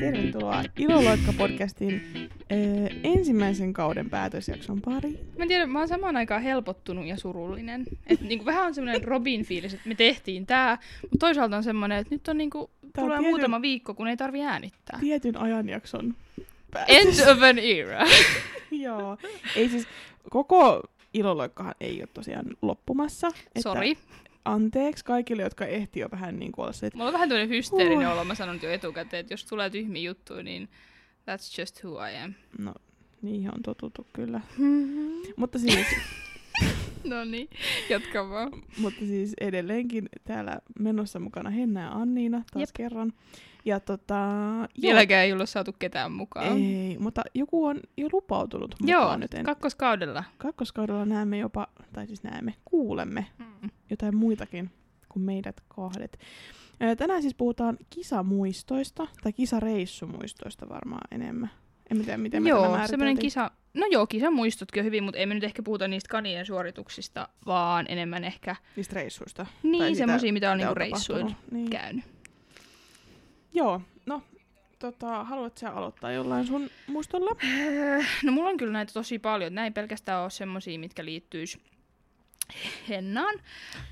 Tervetuloa Iloloikka-podcastin ö, ensimmäisen kauden päätösjakson pari. Mä en tiedä, mä oon samaan aikaan helpottunut ja surullinen. Et niinku vähän on semmoinen Robin fiilis, että me tehtiin tää, mutta toisaalta on semmoinen, että nyt on niinku, Tää on tulee tietyn- muutama viikko, kun ei tarvi äänittää. Tietyn ajanjakson päätös. End of an era. Joo. Ei siis, koko Iloloikkahan ei ole tosiaan loppumassa. Että Sori. Anteeksi kaikille, jotka ehti jo vähän niin kuin olla se, että Mulla on vähän tämmöinen hysteerinen Ui. olo, mä sanon jo etukäteen, että jos tulee tyhmiä juttuja, niin that's just who I am. no niihin on totuttu kyllä. Mutta siis, no niin, jatka vaan. mutta siis edelleenkin täällä menossa mukana Henna ja Anniina taas Jep. kerran. Ja tota, Vieläkään ei ole saatu ketään mukaan. ei, mutta joku on jo lupautunut mukaan Joo, nyt. En, kakkoskaudella. kakkoskaudella näemme jopa, tai siis näemme, kuulemme Mm. jotain muitakin kuin meidät kahdet. Tänään siis puhutaan kisamuistoista, tai kisareissumuistoista varmaan enemmän. En tiedä, miten me tämä Joo, semmoinen kisa, no joo, kisamuistotkin on hyvin, mutta ei me nyt ehkä puhuta niistä kanien suorituksista, vaan enemmän ehkä Niistä reissuista. niin semmoisia, mitä on niinku reissuilla. Niin. käynyt. Joo, no, tota, haluatko sä aloittaa jollain sun muistolla? No mulla on kyllä näitä tosi paljon. Näin pelkästään ole semmosia, mitkä liittyis Hennaan.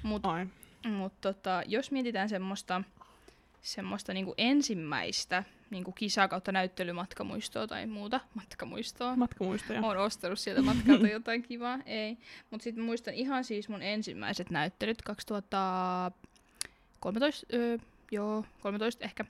Mutta Ai. mut tota, jos mietitään semmoista, semmoista niinku ensimmäistä niinku kisa kautta näyttelymatkamuistoa tai muuta matkamuistoa. Matkamuistoja. Oon ostanut sieltä matkalta jotain kivaa, ei. Mutta sitten muistan ihan siis mun ensimmäiset näyttelyt 2013, öö, joo, 13 ehkä.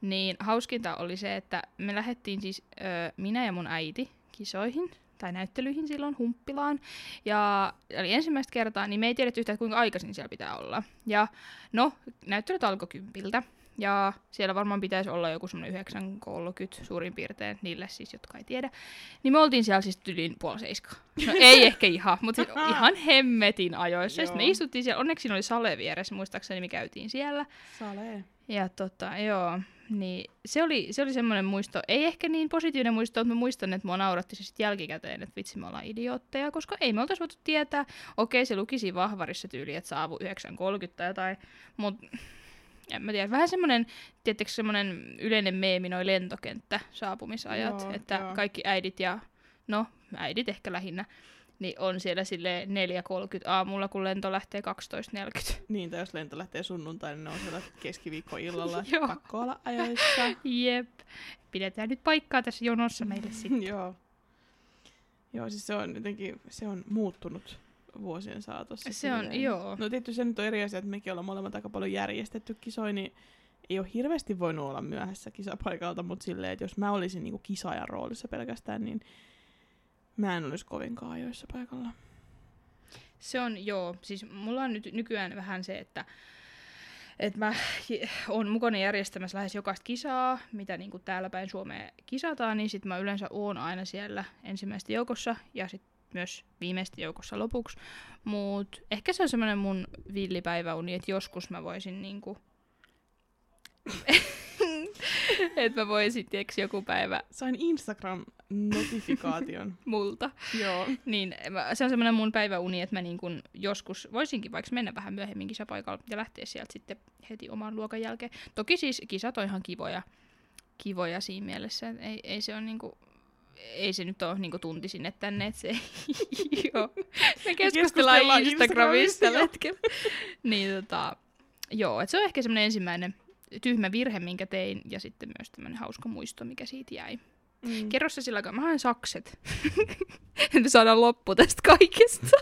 Niin hauskinta oli se, että me lähdettiin siis öö, minä ja mun äiti kisoihin tai näyttelyihin silloin Humppilaan. Ja eli ensimmäistä kertaa, niin me ei tiedetty yhtään, kuinka aikaisin siellä pitää olla. Ja no, näyttelyt alkoi kympiltä. Ja siellä varmaan pitäisi olla joku semmoinen 9.30 suurin piirtein niille siis, jotka ei tiedä. Niin me oltiin siellä siis tyliin puoli seiskaa. No ei ehkä ihan, mutta siis ihan hemmetin ajoissa. Sitten me Joo. istuttiin siellä, onneksi siinä oli sale vieressä, muistaakseni me käytiin siellä. Salee. Ja tota, joo, niin se oli, se oli semmoinen muisto, ei ehkä niin positiivinen muisto, mutta mä muistan, että mua nauratti se sitten jälkikäteen, että vitsi me ollaan idiootteja, koska ei me oltaisi voitu tietää, okei se luki siinä vahvarissa tyyli, että saavu 9.30 tai jotain, mutta en mä tiedä, vähän semmoinen, tiettekö semmoinen yleinen meemi, noi lentokenttä saapumisajat, Joo, että joo. kaikki äidit ja, no äidit ehkä lähinnä, niin on siellä sille 4.30 aamulla, kun lento lähtee 12.40. Niin, tai jos lento lähtee sunnuntaina, niin ne on siellä keskiviikkoillalla. Joo. Pakko olla ajoissa. Jep. Pidetään nyt paikkaa tässä jonossa meille sitten. Joo. Joo, siis se on jotenkin, se on muuttunut vuosien saatossa. Se on, silleen. joo. No tietysti se nyt on eri asia, että mekin ollaan molemmat aika paljon järjestetty kisoja, niin ei ole hirveästi voinut olla myöhässä kisapaikalta, mutta silleen, että jos mä olisin niinku kisaajan roolissa pelkästään, niin mä en olisi kovinkaan ajoissa paikalla. Se on, joo. Siis mulla on nyt nykyään vähän se, että että mä oon mukana järjestämässä lähes jokaista kisaa, mitä niinku täällä päin Suomea kisataan, niin sit mä yleensä oon aina siellä ensimmäistä joukossa ja sit myös viimeistä joukossa lopuksi. Mut ehkä se on semmoinen mun villipäiväuni, että joskus mä voisin niinku... että mä voisin, tiedätkö, joku päivä Sain Instagram-notifikaation. multa. Joo. Niin mä- se on semmoinen mun päiväuni, että mä niin kun joskus voisinkin vaikka mennä vähän myöhemmin kisapaikalle ja lähteä sieltä sitten heti oman luokan jälkeen. Toki siis kisat on ihan kivoja, kivoja siinä mielessä, ei, ei se on niinku, ei se nyt ole niinku tunti sinne tänne, että se ei, joo. Me keskustellaan keskustellaan Instagramista tällä hetkellä. niin tota, joo, että se on ehkä semmoinen ensimmäinen tyhmä virhe, minkä tein, ja sitten myös tämmöinen hauska muisto, mikä siitä jäi. Mm. Kerro se sillä aikaa, mä haen sakset. että me saadaan loppu tästä kaikesta.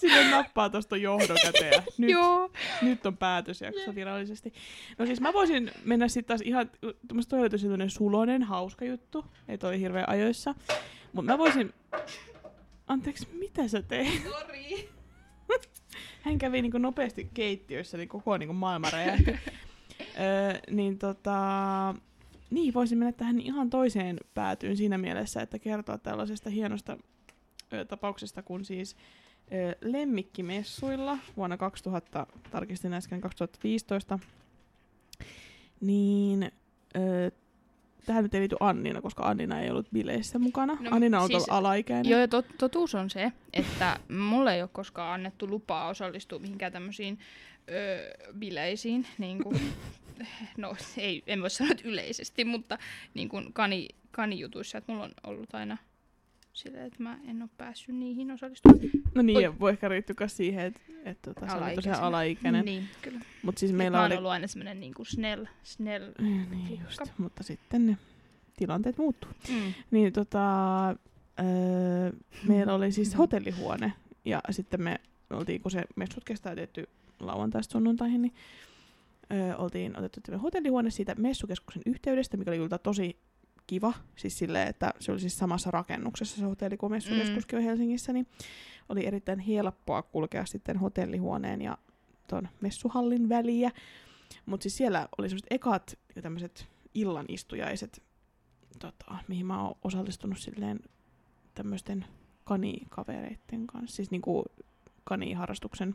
Sille nappaa tosta johdokäteen. Nyt, Joo. nyt on päätösjakso virallisesti. No siis mä voisin mennä sitten taas ihan, musta toi tämmönen sulonen, hauska juttu, että oli hirveän ajoissa. Mutta mä voisin, anteeksi, mitä sä teet? Sori. Hän kävi niinku nopeasti keittiössä, niin koko niinku maailma räjähti. öö, niin tota, niin voisin mennä tähän ihan toiseen päätyyn siinä mielessä, että kertoa tällaisesta hienosta ö, tapauksesta, kun siis lemmikkimessuilla vuonna 2000, tarkistin äsken 2015, niin ö, tähän nyt ei liity Annina, koska Annina ei ollut bileissä mukana. No, Annina on siis- alaikäinen. Joo, ja tot, totuus on se, että mulle ei ole koskaan annettu lupaa osallistua mihinkään tämmöisiin öö, bileisiin, niin kuin, no ei, en voi sanoa yleisesti, mutta niin kuin kani, kanijutuissa, että mulla on ollut aina silleen, että mä en ole päässyt niihin osallistumaan. No niin, Oi. ja voi ehkä riittyä siihen, että et, tota, se oli tosiaan alaikäinen. Niin, kyllä. Mutta siis Meillä mä oli... oon ollut aina semmoinen niin kuin snell, snell. Niin flikka. just, mutta sitten ne tilanteet muuttuu. Mm. Niin tota, öö, meillä oli siis hotellihuone ja sitten me oltiin, kun se messut kestää tietty lauantaista sunnuntaihin, niin öö, oltiin otettu hotellihuone siitä messukeskuksen yhteydestä, mikä oli kyllä tosi kiva. Siis silleen, että se oli siis samassa rakennuksessa se hotelli kuin on Helsingissä, niin oli erittäin helppoa kulkea sitten hotellihuoneen ja ton messuhallin väliä. Mutta siis siellä oli semmoiset ekat tämmöiset illan istujaiset, tota, mihin mä oon osallistunut silleen tämmöisten kanikavereitten kanssa, siis niinku kaniharrastuksen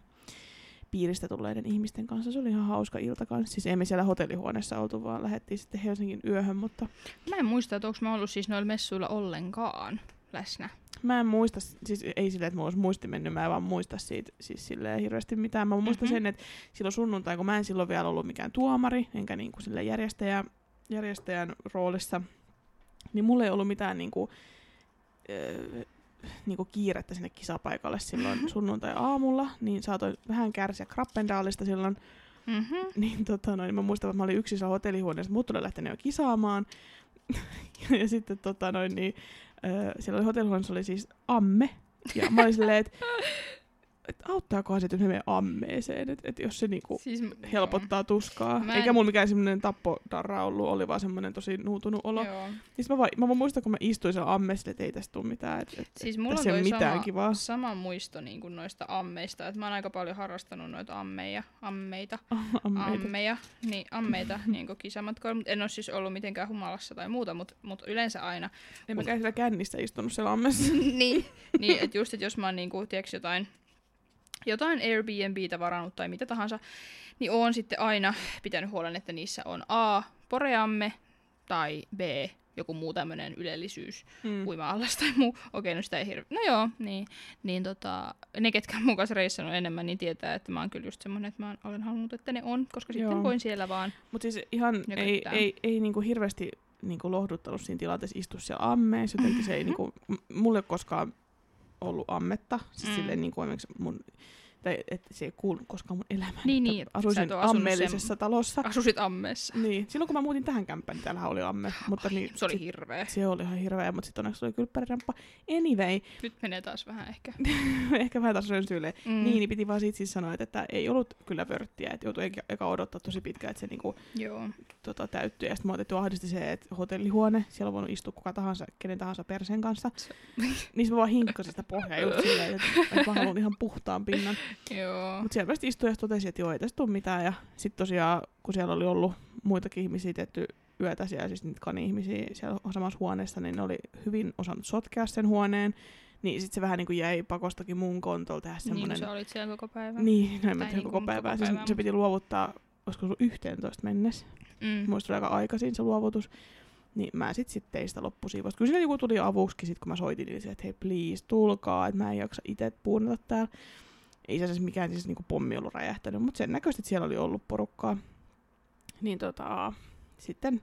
piiristä tulleiden ihmisten kanssa. Se oli ihan hauska ilta kanssa. Siis emme siellä hotellihuoneessa oltu, vaan lähdettiin sitten Helsingin yöhön, mutta Mä en muista, että onko mä ollut siis noilla messuilla ollenkaan läsnä. mä en muista, siis ei silleen, että mulla olisi muisti mennyt, mä en vaan muista siitä siis silleen hirveästi mitään. Mä muistan Mhm. sen, että silloin sunnuntai, kun mä en silloin vielä ollut mikään tuomari, enkä niinku sille järjestäjä, järjestäjän roolissa, niin mulla ei ollut mitään niinku, öö, niinku kiirettä sinne kisapaikalle silloin sunnuntai-aamulla, niin saatoin vähän kärsiä krappendaalista silloin, Mm-hmm. niin tota noin, mä muistan, että mä olin yksin siellä hotellihuoneessa, muut oli lähtenyt jo kisaamaan. ja sitten tota noin, niin, öö, siellä oli hotellihuoneessa oli siis amme. Ja mä olin silleen, että et auttaakohan se, että me ammeeseen, että et jos se niinku Siis, helpottaa tuskaa. Mä Eikä en- mulla mikään semmoinen tappodarra ollut, oli vaan semmoinen tosi nuutunut olo. Joo. Niin mä, vaan, mä vaan muistan, kun mä istuin siellä ammeessa, että ei tästä tule mitään. Et, et, Siis mulla on ei ole mitään sama, kivaa. sama muisto niin kuin noista ammeista. että mä oon aika paljon harrastanut noita ammeja, ammeita, Ammeita. ammeja, niin, ammeita niin kisamatkoilla. Mutta en ole siis ollut mitenkään humalassa tai muuta, mutta mut yleensä aina. En mä käy siellä kännissä istunut siellä ammeessa. niin, niin että just, että jos mä oon niin kuin, tiedätkö, jotain, jotain Airbnbtä varannut tai mitä tahansa, niin oon sitten aina pitänyt huolen, että niissä on A, poreamme, tai B, joku muu tämmöinen ylellisyys, Mm. uima-allas tai muu. Okei, no sitä ei hirveä. No joo, niin, niin tota, ne, ketkä on mun kanssa reissannut enemmän, niin tietää, että mä oon kyllä just semmonen, että mä olen halunnut, että ne on, koska sitten Joo. voin siellä vaan. Mutta siis ihan ei, Nykyttää. ei, ei niinku hirveästi niinku lohduttanut siinä tilanteessa istua siellä ammeessa. Jotenkin se ei niinku, m- mulla ei ole koskaan ollut ammetta. Siis Mm. silleen niinku esimerkiksi mun, tai että se ei kuulu koskaan mun elämään. Niin, niin, Asuisin ammeellisessa sen- talossa. Asusit ammeessa. Niin, silloin kun mä muutin tähän kämppään, niin täällähän oli amme. Mutta niin, Se oli sit- hirveä. se oli ihan hirveä, mutta sitten onneksi oli kylppäriramppa. Anyway, Nyt menee taas vähän ehkä. ehkä vähän taas rönsyilee. Mm. Niin, niin piti vaan siitä siis sanoa, että, että ei ollut kyllä vörttiä, että joutui eka, eka odottaa tosi pitkään, että se niinku Joo. tota, täyttyi. Ja sitten mä otettu ahdisti se, että hotellihuone, siellä on voinut istua kuka tahansa, kenen tahansa persen kanssa. Se- niin se vaan hinkkasin sitä pohjaa just silleen, että, että mä haluan ihan puhtaan pinnan. Joo. Mutta siellä vasta istui ja totesi, että joo, ei tästä tule mitään. Ja sitten tosiaan, kun siellä oli ollut muitakin ihmisiä tehty yötä siellä, siis niitä kani-ihmisiä siellä samassa huoneessa, niin ne oli hyvin osannut sotkea sen huoneen. Niin sitten se vähän niin kuin jäi pakostakin mun kontolla tehdä Niin semmoinen... kuin sä olit siellä koko päivän. Niin, no en mä Tai tiedä niinku koko päivää. koko Siis se piti luovuttaa, olisiko se ollut 11 mennessä. Mm. Muista aika aikaisin se luovutus. Niin mä sit, sit tein sitä loppusiivousta. Kyllä siinä joku tuli avuksi sit, kun mä soitin, niin se, että hei please, tulkaa, että mä en jaksa itse puunata täällä. Ei se siis mikään siis niinku pommi ollut räjähtänyt, mutta sen näköisesti siellä oli ollut porukkaa. Niin tota, sitten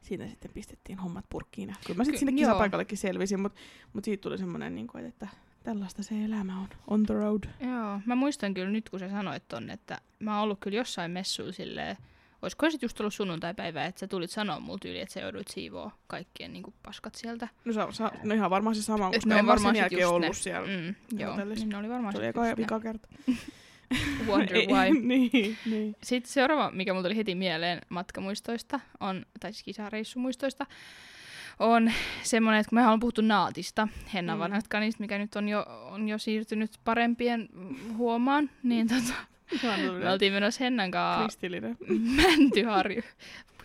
siinä sitten pistettiin hommat purkkiin. Kyllä mä Ky- sitten sinne kisapaikallekin selvisin, mutta mut siitä tuli semmoinen, niinku, että tällaista se elämä on, on the road. Joo, mä muistan kyllä nyt, kun sä sanoit ton, että mä oon ollut kyllä jossain messuilla silleen, olisiko se just ollut sunnuntai-päivä, että sä tulit sanoa mulle tyyli, että sä jouduit siivoa kaikkien niinku paskat sieltä. No, sa, sa, no ihan varmaan se sama, koska ne on en varmaan sen jälkeen ollut ne. siellä. Mm, joo, niin ne oli varmaan Se eka, ne. vika kerta. Wonder why. niin, niin. Sitten seuraava, mikä mulla tuli heti mieleen matkamuistoista, on, tai siis kisareissumuistoista, on semmoinen, että kun mehän on puhuttu Naatista, Hennan Mm. vanhasta kanista, mikä nyt on jo, on jo siirtynyt parempien huomaan, niin tota, me oltiin menossa Hennan kanssa kristillinen. Mäntyharju,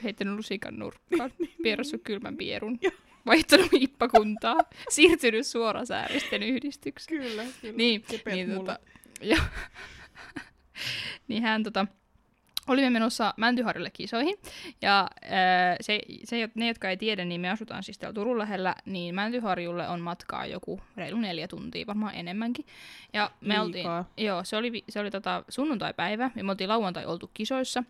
heittänyt lusikan nurkkaan, pierossut kylmän pierun, vaihtanut hippakuntaa, siirtynyt suorasääristen yhdistykseen. Kyllä, kyllä. Niin, niin, mulla. tota, ja, niin hän tota, olimme menossa Mäntyharjulle kisoihin. Ja ää, se, se, ne, jotka ei tiedä, niin me asutaan siis täällä Turun lähellä, niin Mäntyharjulle on matkaa joku reilu neljä tuntia, varmaan enemmänkin. Ja me oltiin, joo, se oli, se oli tota sunnuntai-päivä, ja me oltiin lauantai oltu kisoissa,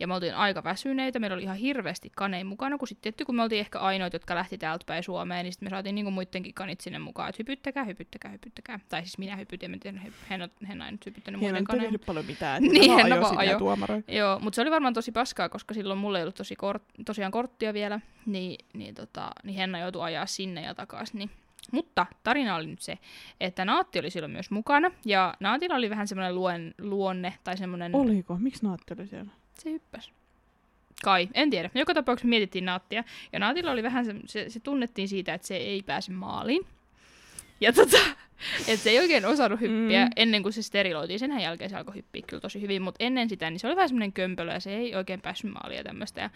ja me oltiin aika väsyneitä, meillä oli ihan hirveästi kaneja mukana, kun sitten tietty, kun me oltiin ehkä ainoat, jotka lähti täältä päin Suomeen, niin sitten me saatiin niinku muidenkin kanit sinne mukaan, että hypyttäkää, hypyttäkää, hypyttäkää. Tai siis minä hypytin, en tiedä, Henna, Henna ei nyt hypyttänyt muiden kaneja. tehnyt paljon mitään. Niin, Niin, ja ajoi. tuomaroi. Joo, mutta se oli varmaan tosi paskaa, koska silloin mulla ei ollut tosi kort, tosiaan korttia vielä, niin, niin, tota, niin Henna joutui ajaa sinne ja takaisin. Niin. Mutta tarina oli nyt se, että Naatti oli silloin myös mukana, ja Naatilla oli vähän semmoinen luen, luonne, tai semmoinen... Oliko? Miksi Naatti oli siellä? Se hyppäsi. Kai, en tiedä. Joka tapauksessa mietittiin Naattia, ja Naatilla oli vähän se, se, se tunnettiin siitä, että se ei pääse maaliin. Ja tota, että se ei oikein osannut hyppiä Mm. ennen kuin se steriloitiin. Sen jälkeen se alkoi hyppiä kyllä tosi hyvin, mutta ennen sitä niin se oli vähän semmoinen kömpelö ja se ei oikein päässyt maaliin ja tämmöistä. Ja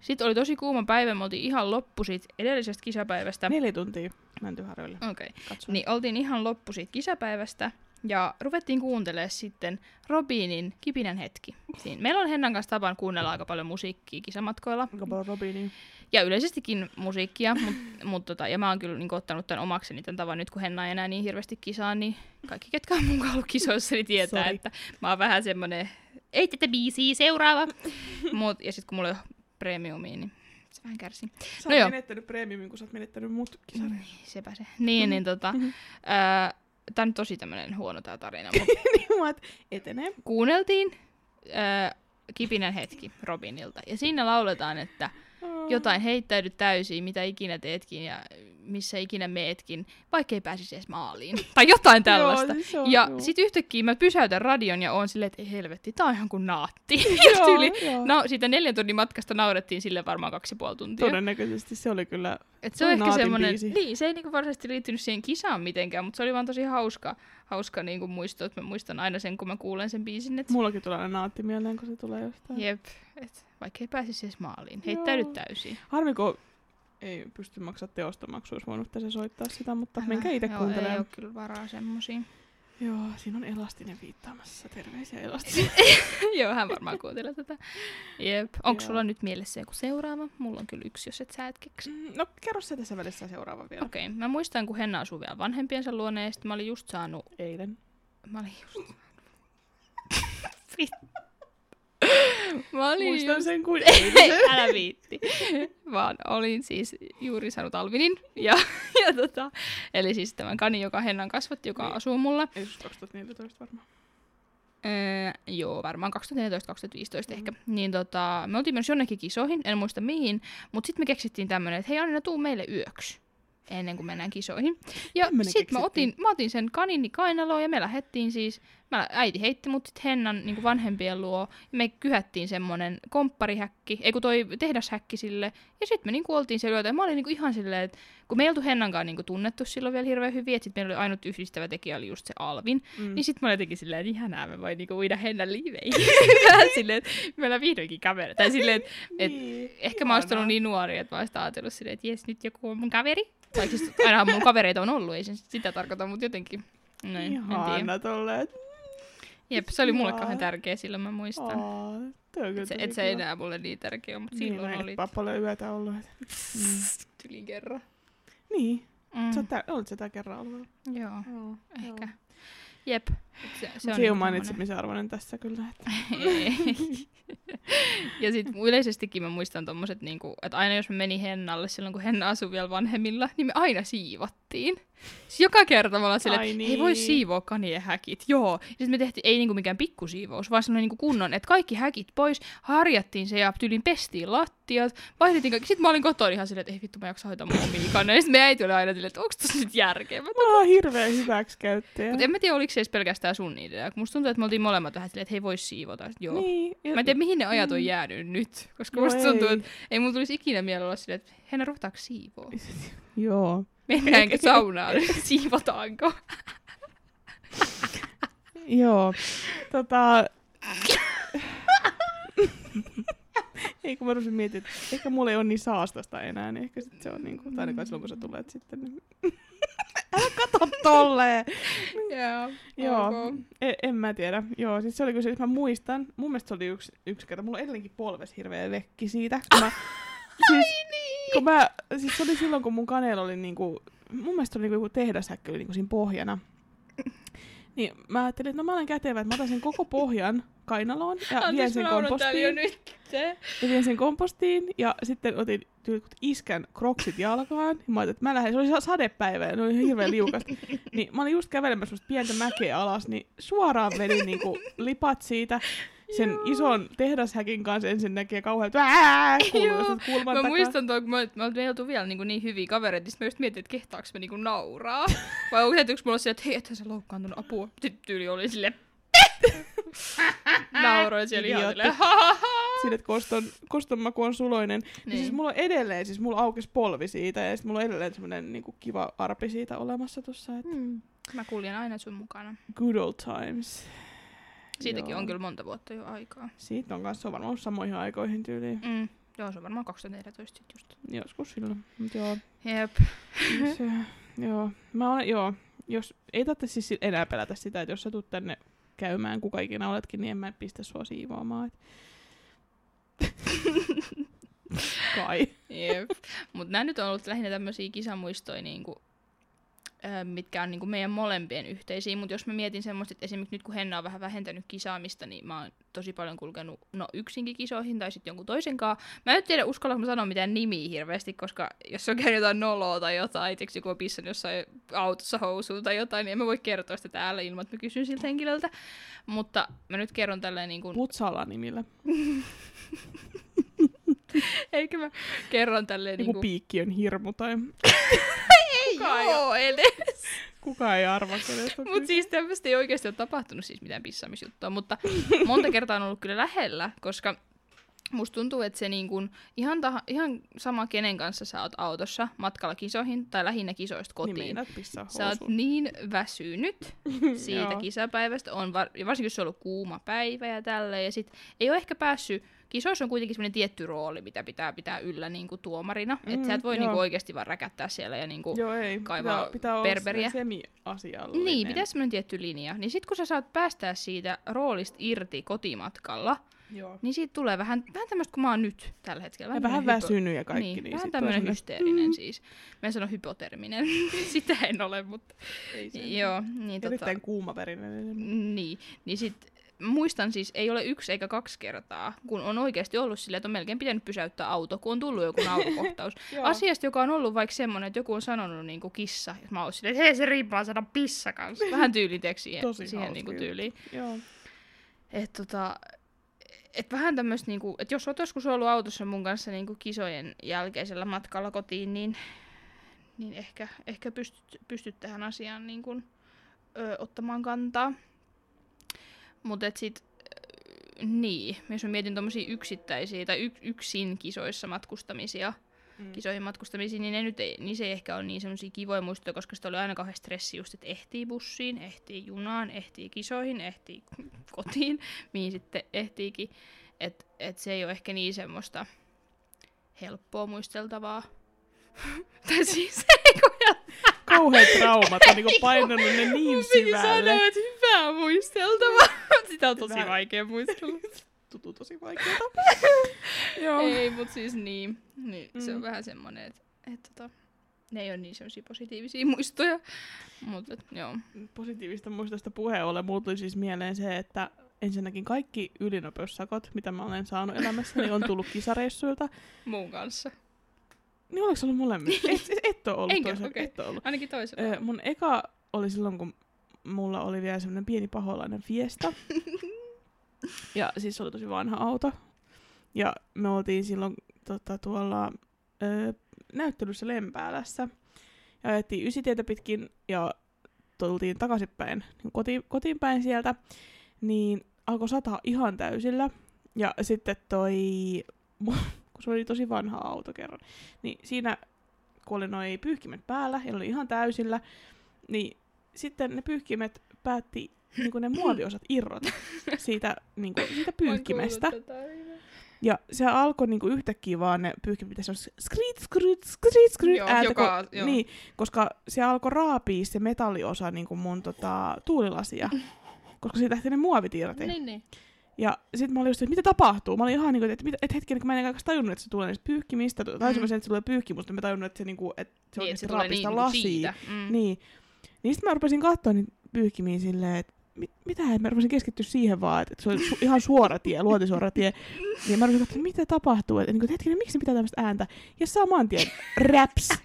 sitten oli tosi kuuma päivä, me oltiin ihan loppu siitä edellisestä kisapäivästä. Neljä tuntia Mäntyharjoille. Okei. Okay. Katsoin. Niin oltiin ihan loppu siitä kisapäivästä ja ruvettiin kuuntelemaan sitten Robinin Kipinän hetki. Siinä. Meillä on Hennan kanssa tapaan kuunnella aika paljon musiikkia kisamatkoilla Aika paljon Robini. ja yleisestikin musiikkia, mut, mut tota, ja mä oon kyllä niin ottanut tämän omakseni tämän tavan nyt, kun Henna ei enää niin hirveästi kisaa, niin kaikki, ketkä on mun ollut kisoissa, niin tietää, Sori. että mä oon vähän semmonen, ei tätä biisiä, seuraava. Mut, ja sitten kun mulla ei ole premiumiin, niin se vähän kärsii. Sä No oot menettänyt premiumin, kun sä oot menettänyt mut kisareissa. Niin, sepä se. Niin, niin tota, Mhm. Tää on tosi tämmönen huono tää tarina, mutta niin etenee. kuunneltiin ää, Kipinen hetki Robinilta. Ja siinä lauletaan, että jotain heittäydy täysin, mitä ikinä teetkin ja missä ikinä meetkin, vaikka ei pääsisi edes maaliin. Tai jotain tällaista. Joo, siis on, ja joo. sit yhtäkkiä mä pysäytän radion ja oon silleen, että ei helvetti, tää on ihan kuin naatti. Joo, ja tyyli, joo. no, siitä neljän tunnin matkasta naurettiin sille varmaan kaksi ja puoli tuntia. Todennäköisesti se oli kyllä... Et se on ehkä semmoinen, biisi. niin, se ei niinku varsinaisesti liittynyt siihen kisaan mitenkään, mutta se oli vaan tosi hauska, hauska niinku muisto, että mä muistan aina sen, kun mä kuulen sen biisin, että Mullakin tulee aina naatti mieleen, kun se tulee jostain. jep, et vaikka ei pääsisi edes maaliin, heittäydy täysin. Harmi, kun ei pysty maksaa teostomaksua, olisi voinut tässä soittaa sitä, mutta menkää itse Joo, Ei kuuntelemaan. ole kyllä varaa semmosiin. Joo, siinä on elastinen viittaamassa. Terveisiä elastinen. Joo, hän varmaan kuuntelee tätä. Jep. Onko sulla nyt mielessä joku seuraava? Mulla on kyllä yksi, jos et sä et keksi. Mm, No, kerro se tässä välissä seuraava vielä. Okei, okay. mä muistan, kun Henna asui vielä vanhempiensa luona, ja sitten mä olin just saanut... Eilen. Mä olin just... mä olin Muistan just... sen kuin älä viitti. Vaan olin siis juuri saanut Alvinin. Ja, ja tota, eli siis tämän kanin, joka Hennan kasvatti, joka Niin. asuu mulla. Ei just 2014 varmaan. Öö, joo, varmaan 2014-2015 Mm. ehkä. Niin tota, me oltiin menossa jonnekin kisoihin, en muista mihin, mutta sitten me keksittiin tämmönen, että hei Anna, tuu meille yöksi ennen kuin mennään kisoihin. Ja sitten mä otin, mä otin sen kanini kainaloon ja me lähdettiin siis, mä, äiti heitti mut sit Hennan niin vanhempien luo. Ja me kyhättiin semmonen kompparihäkki, ei kun toi tehdashäkki sille. Ja sitten me niinku oltiin siellä. Ja mä olin niinku ihan silleen, että kun me ei oltu Hennankaan niinku tunnettu silloin vielä hirveän hyvin, että sit meillä oli ainut yhdistävä tekijä oli just se Alvin. Mm. Niin sit mä olin jotenkin silleen, että ihanaa, mä voin niinku uida Hennan liiveihin. Silleen, että meillä on vihdoinkin kamera. Tai silleen, että et, Niin, ehkä mä oon ollut niin nuori, että mä oon ajatellut silleen, että jes, nyt joku on mun kaveri. Tai siis aina mun kavereita on ollut, ei se sitä tarkoita, mutta jotenkin. Tiedä. Ihana tolleen. Jep, se oli mulle Joo. kauhean tärkeä, silloin mä muistan. Aa, Et se, et se ei enää mulle niin tärkeä, mutta Niin, silloin no, oli. etpä paljon yötä ollut. et- Mm. Tyli kerran. Niin, Mm. sä oot tää, olit sä tää kerran ollut. Joo, Joo, ehkä. Jep. Se, se on niinku mainitsemisen arvoinen tässä kyllä. Että. Ja sitten yleisestikin mä muistan tommoset, niinku, että aina jos me meni Hennalle silloin, kun Henna asui vielä vanhemmilla, niin me aina siivottiin. Siis joka kerta me ollaan silleen, että ei voi niin. siivoa kanien häkit. Joo. Ja sitten me tehtiin, ei niinku mikään pikkusiivous, vaan semmoinen niinku kunnon, että kaikki häkit pois, harjattiin se ja tyyliin pestiin lattiat, vaihdettiin kaikki. Sitten mä olin kotona ihan silleen, että ei vittu, mä jaksa hoitaa mun omia kanneja. Sitten me äiti oli aina silleen, että onko tässä nyt järkeä? Mä Mä oon hirveän hyväksikäyttäjä. mutta en mä tiedä, oliko se edes pelkästään sun idea. Kun musta tuntuu, että me oltiin molemmat vähän silleen, että hei vois siivota. Joo. Niin, ja- Mä en tiedä, mihin ne ajat on Mm. jäänyt nyt. Koska Joo, musta tuntuu, että ei mun tulisi ikinä mielellä olla silleen, että Henna, ruvetaanko siivoo? Joo. Mennäänkö saunaan? Siivotaanko? Joo. Tota... ei kun mä rupesin miettimään, että ehkä mulla ei ole niin saastasta enää, niin ehkä sit se on niinku, tai ainakaan silloin kun sä tulet sitten. Älä kato tolleen. Joo. Joo, ok. en, en mä tiedä. Joo, siis se oli kyllä siis mä muistan, mun mielestä se oli yksi, yksi kerta, mulla on edelleenkin polves hirveä vekki siitä. Kun mä, siis, niin. kun mä, siis se oli silloin, kun mun kanel oli niinku, mun mielestä oli niinku joku tehdashäkky oli niinku siinä pohjana. Niin mä ajattelin, että no mä olen kätevä, että mä otan sen koko pohjan kainaloon ja vien Anteeksi, sen täällä jo kompostiin. nyt. Se. Ja vien sen kompostiin ja sitten otin tyylikut iskän kroksit jalkaan. Ja mä ajattelin, että mä lähden, se oli sa- sadepäivä ja ne oli hirveän liukasta. Niin mä olin just kävelemässä pientä mäkeä alas, niin suoraan vedin niinku lipat siitä. Sen Joo. ison tehdashäkin kanssa ensin näkee kauhean, että kuuluu kulman Mä takaa. muistan tuon, kun me, me oltiin oltu vielä niin, niin hyviä kavereita, niin mä just mietin, että kehtaaks me niin nauraa. Vai onko täytyykö mulla sille, että hei, ethän sä loukkaantunut apua. Sitten tyyli oli sille Nauroin siellä ihan silleen. Sille, että koston, koston maku on suloinen. Niin. Niin. siis mulla on edelleen, siis mulla aukesi polvi siitä ja sitten mulla on edelleen semmonen niinku kiva arpi siitä olemassa tossa. Että Mm. Mä kuljen aina sun mukana. good old times. Siitäkin Joo. on kyllä monta vuotta jo aikaa. Siitä on kanssa, se on varmaan ollut samoihin aikoihin tyyliin. Mm. Joo, se on varmaan 2014 sit just. Joskus silloin. Mut joo. Jep. se, joo. Mä olen, joo. Jos, ei tarvitse siis si- enää pelätä sitä, että jos sä tulet tänne käymään, kuka ikinä oletkin, niin en mä pistä sua siivoamaan. Et. Kai. Jep. Mut nää nyt on ollut lähinnä tämmösiä kisamuistoja niinku, ö, mitkä on niinku meidän molempien yhteisiä, mutta jos mä mietin semmoista, että esimerkiksi nyt kun Henna on vähän vähentänyt kisaamista, niin mä oon tosi paljon kulkenut no yksinkin kisoihin tai sitten jonkun toisen kanssa. Mä en tiedä, uskallanko mä sanoa mitään nimiä hirveästi, koska jos on käynyt jotain noloa tai jotain, tiiäks joku on pissannut jossain autossa housuun tai jotain, niin en mä voi kertoa sitä täällä ilman, että mä kysyn siltä henkilöltä. Mutta mä nyt kerron tälleen niin kuin, Putsala nimillä. eikä mä kerron tälleen Joku niin kuin, piikki on hirmu tai ei kukaan ei joo, edes. kukaan ei arva, kenestä on Mutta siis tämmöistä ei oikeasti ole tapahtunut siis mitään pissaamisjuttua, mutta monta kertaa on ollut kyllä lähellä, koska musta tuntuu, että se niin kun, ihan, taha, ihan sama kenen kanssa sä oot autossa matkalla kisoihin tai lähinnä kisoista Niin kotiin. pissaa Sä oot niin väsynyt siitä kisapäivästä, on var- ja varsinkin jos se on ollut kuuma päivä ja tälleen, ja sit ei ole ehkä päässyt, kisoissa on kuitenkin semmoinen tietty rooli, mitä pitää pitää yllä niin kuin tuomarina, mm, että sä et voi joo. niin kuin oikeasti vaan räkättää siellä ja niin kuin Joo, ei. kaivaa pitää, pitää berberiä. semi-asiallinen. niin, pitää semmoinen tietty linja. Niin sit kun sä saat päästää siitä roolista irti kotimatkalla, Joo. niin siitä tulee vähän, vähän tämmöistä kuin mä oon nyt tällä hetkellä. Ja vähän tämmönen väsynyt ja kaikki. Niin, niin vähän tämmöinen hysteerinen siis. Mä en sano hypoterminen. Sitä en ole, mutta Ei se- joo. Niin, tota, Erittäin kuumaverinen. niin, niin sit muistan siis, ei ole yksi eikä kaksi kertaa, kun on oikeasti ollut silleen, että on melkein pitänyt pysäyttää auto, kun on tullut joku naurukohtaus. Asiasta, joka on ollut vaikka semmoinen, että joku on sanonut niin kuin kissa, ja mä oon silleen, että hei se riippaa sana pissa kanssa. Vähän tyyliin teeksi siihen, Tosi siihen niin kuin tyyliin. Joo. Et tota, et vähän tämmöistä, niinku, että jos oot joskus ollut autossa mun kanssa niinku kisojen jälkeisellä matkalla kotiin, niin, niin ehkä, ehkä pystyt, pystyt tähän asiaan niinku, ö, ottamaan kantaa. Mutta et sit, ö, niin, jos mä mietin tommosia yksittäisiä tai y, yksin kisoissa matkustamisia, Mm. kisoihin matkustamisia, niin, ne nyt ei, niin se ei ehkä ole niin semmoisia kivoja muistoja, koska sitä oli aina kauhean stressi just, että ehtii bussiin, ehtii junaan, ehtii kisoihin, ehtii kotiin, mihin sitten ehtiikin. Että et se ei ole ehkä niin semmoista helppoa muisteltavaa. tai siis ei kun Kauheat traumat on niinku painanut ne niin syvälle. sanoa, että hyvää muisteltavaa. Sitä on tosi vaikea muistella. Tutu tosi vaikeeta. Joo. ei, mutta siis niin. niin Se on Mm. vähän semmonen, että et, tota, ne ei ole niin semmoisia positiivisia muistoja. Mutta joo. Positiivista muistosta puheen ollen, mulla tuli siis mieleen se, että ensinnäkin kaikki ylinopeussakot, mitä mä olen saanut elämässäni, on tullut kisareissuilta. Mun kanssa. Niin oliko se ollut molemmissa? Et, et ole ollut Enkä, toisella. Et ole ollut. Ainakin toisella. Ö, mun eka oli silloin, kun mulla oli vielä semmoinen pieni paholainen Fiesta. ja siis se oli tosi vanha auto. Ja me oltiin silloin tota, tuolla ö, näyttelyssä Lempäälässä. Ja ajettiin ysitietä pitkin ja tultiin takaisinpäin niin kotiin, kotiin päin sieltä. Niin alkoi sataa ihan täysillä. Ja sitten toi, kun se oli tosi vanha auto kerran, niin siinä kun oli noi pyyhkimet päällä ja oli ihan täysillä, niin sitten ne pyyhkimet päätti niin ne muoviosat irrota siitä, niin kuin, siitä pyyhkimestä. Ja se alkoi niinku yhtäkkiä vaan ne pyyhkimät, se on skrit, skrit, skrit, skrit Joo, ääntä, joka- ko- joo. niin, koska se alkoi raapii se metalliosa niinku mun tota, tuulilasia, koska siitä lähti ne muovit irti. Niin, niin. Ja sitten mä olin just, että mitä tapahtuu? Mä olin ihan niinku, että, että, että hetken, kun mä en enää tajunnut, että se tulee niistä pyyhkimistä. Tai mm. sen, että se tulee pyyhkimusta, mutta mä tajunnut, että se, niinku, että se niin, että se tulee niin, niinku lasia. siitä. Mm. Niin. Niin sitten mä rupesin katsoa niitä pyyhkimiä silleen, että mit, mitä, mä rupesin keskittyä siihen vaan, että, se oli su- ihan suora tie, luotisuora tie. Niin mä rupesin katsoa, mitä tapahtuu, että, niin hetkinen, miksi ne pitää tämmöistä ääntä? Ja saman tien, raps.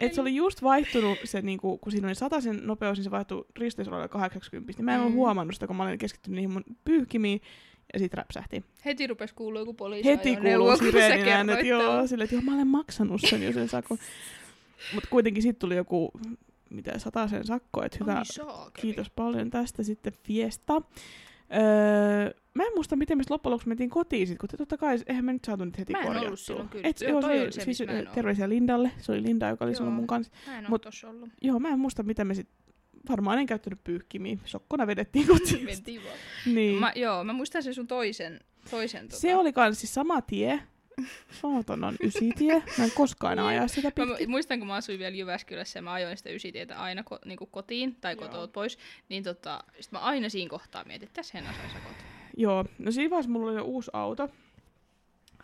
Että se oli just vaihtunut se, niinku, kun siinä oli sataisen nopeus, niin se vaihtui risteysuolalle 80. Niin mä en mm. Ollut huomannut sitä, kun mä olin keskittynyt niihin mun pyyhkimiin. Ja sit räpsähti. Heti rupesi kuulua joku poliisi. Heti kuuluu sireenin äänet, joo, silleen, että joo, mä olen maksanut sen jo sen sakon. Mutta kuitenkin sitten tuli joku, mitä, sen sakko, että hyvä, Ai kiitos paljon tästä sitten Fiesta. Öö, mä en muista, miten me loppujen lopuksi mentiin kotiin sit, kun te totta kai, eihän me nyt saatu nyt heti Mä en ollut korjattua. silloin kyllä. Et, Joo, se oli, se, siis, mä en terveisiä Lindalle, se oli Linda, joka oli silloin Joo. mun kanssa. Mä en Mut- ollut. Joo, mä en muista, miten me sit, varmaan en käyttänyt pyyhkimiä, sokkona vedettiin kotiin. Niin. Mä, joo, mä muistan sen sun toisen, toisen tota... Se oli kans siis sama tie. Saatan on ysitie. Mä en koskaan enää ajaa sitä Mä pitkin. mu- muistan, kun mä asuin vielä Jyväskylässä ja mä ajoin sitä ysitietä aina ko- niinku kotiin tai kotoa pois, niin tota, sit mä aina siinä kohtaa mietin, että tässä sai sakot. Joo, no siinä vaiheessa mulla oli jo uusi auto.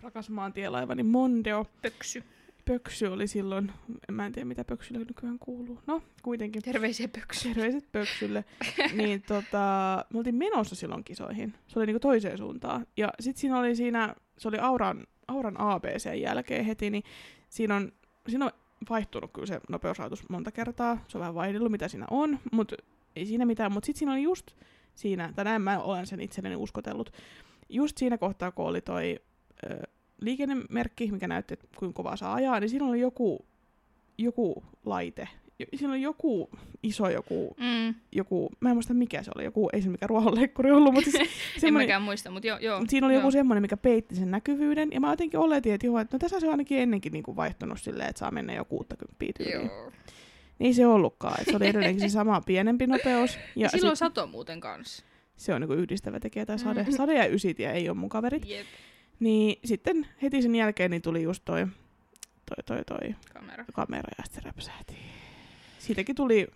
Rakas maantielaivani Mondeo. Pöksy. Pöksy oli silloin, mä en tiedä mitä Pöksylle nykyään kuuluu. No, kuitenkin. Terveisiä pöksy. Terveiset Pöksylle. niin tota, me oltiin menossa silloin kisoihin. Se oli niinku toiseen suuntaan. Ja sit siinä oli siinä, se oli Auran, Auran ABC jälkeen heti, niin siinä on, siinä on vaihtunut kyllä se nopeusrajoitus monta kertaa. Se on vähän vaihdellut, mitä siinä on, mutta ei siinä mitään. Mutta sitten siinä oli just siinä, tai näin mä olen sen itselleni uskotellut, just siinä kohtaa, kun oli toi ö, liikennemerkki, mikä näytti, että kuinka kovaa saa ajaa, niin siinä oli joku, joku laite. Jo- Siinä oli joku iso joku, Mm. joku, mä en muista mikä se oli, joku, ei se mikä ruohonleikkuri ollut, mutta siis En mäkään muista, mutta joo. joo siinä oli joo. joku semmoinen, mikä peitti sen näkyvyyden, ja mä jotenkin oletin, että, joo, että no tässä se on ainakin ennenkin niinku vaihtunut silleen, että saa mennä jo 60 tyyliin. Joo. Niin se ollutkaan, että se oli edelleenkin se sama pienempi nopeus. Ja Ja silloin sit, sato muuten kanssa. se on niinku yhdistävä tekijä tai sade. Mm. Sade ja ysitie ei ole mun kaverit. Jep, Niin sitten heti sen jälkeen niin tuli just toi, toi, toi, toi kamera. kamera ja sitten räpsähti. Siitäkin tuli,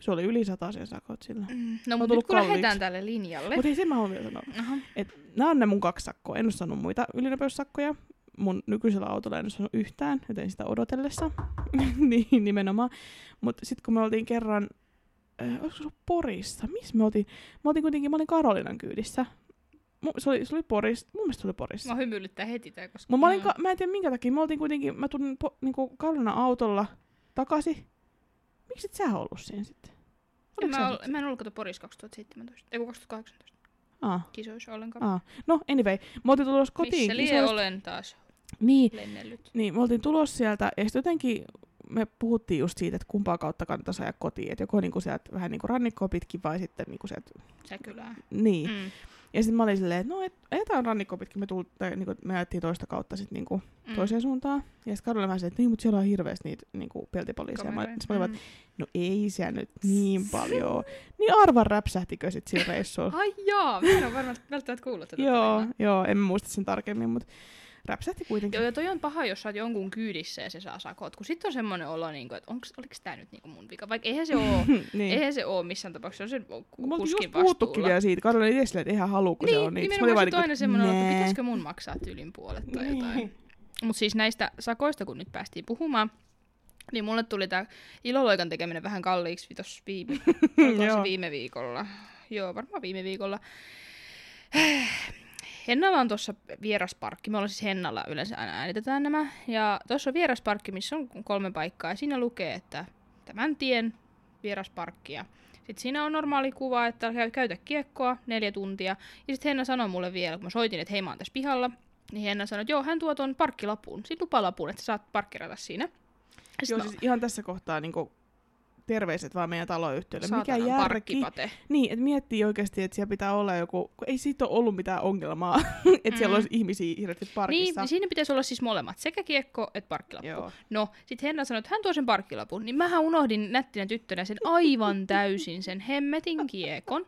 se oli yli sen sakot sillä. Mm. No mutta nyt kun lähdetään tälle linjalle. Mutta ei se mä haluan vielä sanoa. Aha. Nämä on ne mun kaksi sakkoa. En ole saanut muita ylinopeussakkoja. Mun nykyisellä autolla en ole saanut yhtään, joten sitä odotellessa. niin, nimenomaan. Mutta sitten kun me oltiin kerran, äh, olisiko se ollut Porissa? Missä me oltiin? Me oltiin kuitenkin, mä olin Karolinan kyydissä. Se oli, se oli Porissa, mun mielestä se oli Porissa. Mä hymyilyttää heti tää, koska... Mä, olin, ka- mä en tiedä minkä takia, me oltiin kuitenkin, mä tulin po- niinku Karolinan autolla takaisin. Miksi et sä ollut siinä sitten? En mä, ol, mä en ollut kato Porissa 2017, ei kun 2018 Aa, kisoissa ollenkaan. aa. No, anyway. Me oltiin tulossa kotiin Missä lie kisoista. olen taas Niin, lennellyt. Niin, me oltiin tulossa sieltä, ja sitten jotenkin me puhuttiin just siitä, että kumpaa kautta kannattaisi ajaa kotiin. Että joko niinku sieltä vähän niinku rannikkoa pitkin vai sitten niinku sieltä, Säkylää. niin. Mm. Ja sitten mä olin silleen, että no, et, ajetaan rannikkoa pitkin, me, tult, tai, niinku, me ajettiin toista kautta sitten niinku Mm. toiseen suuntaan. Ja sitten Karola vähän silleen, että niin, mutta siellä on hirveästi niitä niinku peltipoliiseja. Mä, sit mä olin, Mm. että no ei siellä nyt niin paljon. oo." Niin arvan räpsähtikö sit sillä reissulla. Ai jaa, mä en ole varmaan välttämättä kuullut tätä joo, joo, en mä muista sen tarkemmin, mutta räpsähti kuitenkin. Joo, ja toi on paha, jos sä oot jonkun kyydissä ja se saa sakot, kun sit on semmonen olo, niinku, että onks, oliks tää nyt niinku mun vika, vaikka eihän se oo, niin. eihän se oo missään tapauksessa, se on sen oltiin kuskin just puhuttukin vielä siitä. Karola oli itse silleen, että eihän halua, kun se Niin, on niin. nimenomaan on aina niinku, semmonen, olo, että pitäisikö mun maksaa tyylin puolet tai Niin. jotain. Mut siis näistä sakoista, kun nyt päästiin puhumaan, niin mulle tuli tää iloloikan tekeminen vähän kalliiksi tos viime, se viime viikolla. Joo, varmaan viime viikolla. Hennalla on tuossa vierasparkki. Me ollaan siis Hennalla yleensä aina äänitetään nämä. Ja tuossa on vierasparkki, missä on kolme paikkaa. Ja siinä lukee, että tämän tien vierasparkki. Ja sitten siinä on normaali kuva, että käy- käytä kiekkoa neljä tuntia. Ja sitten Henna sanoi mulle vielä, kun mä soitin, että hei mä oon tässä pihalla. Niin Henna sanoi, että joo, hän tuo tuon parkkilapun, sit lupalapun, että sä saat parkkirata siinä. Joo, mä- siis ihan tässä kohtaa niinku, terveiset vaan meidän taloyhtiölle. Mikä järki? parkkipate. Niin, että miettii oikeasti, että siellä pitää olla joku, kun ei siitä ole ollut mitään ongelmaa, että mm. siellä Mm. olisi ihmisiä hirveästi parkissa. niin siinä pitäisi olla siis molemmat, sekä kiekko että parkkilappu. Joo. No, sitten Henna sanoi, että hän tuo sen parkkilapun, niin mähän unohdin nättinä tyttönä sen aivan täysin, sen hemmetin kiekon.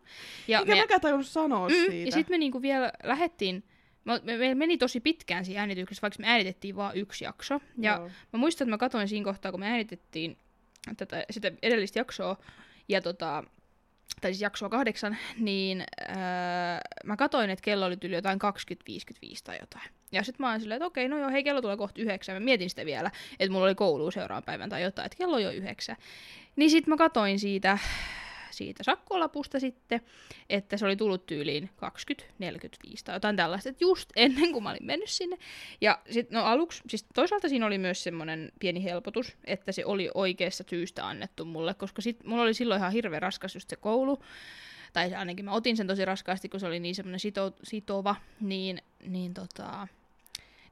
Ja, Eikä me, mäkään tajunnut sanoa mm, siitä. ja sitten me niinku vielä lähettiin me meni tosi pitkään siinä äänityksessä, vaikka me äänitettiin vain yksi jakso. Ja Joo. mä muistan, että mä katsoin siinä kohtaa, kun me äänitettiin tätä, sitä edellistä jaksoa, ja tota, tai siis jaksoa kahdeksan, niin öö, mä katsoin, että kello oli yli jotain 20.55 tai jotain. Ja sitten mä oon silleen, että okei, no joo, hei, kello tulee kohta yhdeksän. Mä mietin sitä vielä, että mulla oli koulu seuraavan päivän tai jotain, että kello on jo yhdeksän. Niin sitten mä katoin siitä, siitä sakkolapusta sitten, että se oli tullut tyyliin 20-45 tai jotain tällaista, että just ennen kuin mä olin mennyt sinne. Ja sitten no aluksi, siis toisaalta siinä oli myös semmoinen pieni helpotus, että se oli oikeassa syystä annettu mulle, koska sit mulla oli silloin ihan hirveän raskas just se koulu, tai ainakin mä otin sen tosi raskaasti, kun se oli niin semmoinen sito, sitova, niin, niin tota,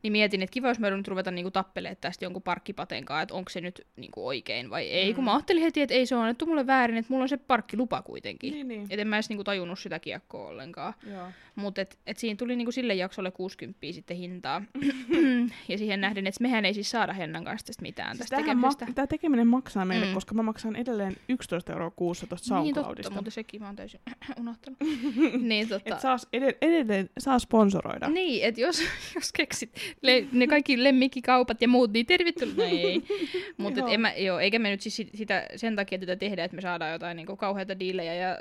niin mietin, että kiva, jos mä nyt ruveta niinku tappelemaan tästä jonkun parkkipateen kanssa, että onko se nyt niinku oikein vai ei. Mm. Kun mä ajattelin heti, että ei se on annettu mulle väärin, että mulla on se parkkilupa kuitenkin. Niin, niin. Et en mä edes niinku tajunnut sitä kiekkoa ollenkaan. Mutta et, et siinä tuli niinku sille jaksolle 60 sitten hintaa. ja siihen nähden, että mehän ei siis saada Hennan kanssa tästä mitään Siis tästä tekemisestä. ma- tämä tekeminen maksaa meille, Mm. koska mä maksan edelleen 11 euroa kuussa tuosta niin totta, SoundCloudista. mutta sekin mä oon täysin unohtanut. niin tota, Et saa edelleen, edelleen saa sponsoroida. Niin, että jos, jos keksit le, ne kaikki lemmikkikaupat ja muut, niin tervetuloa. No ei. Mutta en mä, joo, eikä me nyt siis sit- sitä sen takia tätä tehdä, että me saadaan jotain niinku kauheita diilejä ja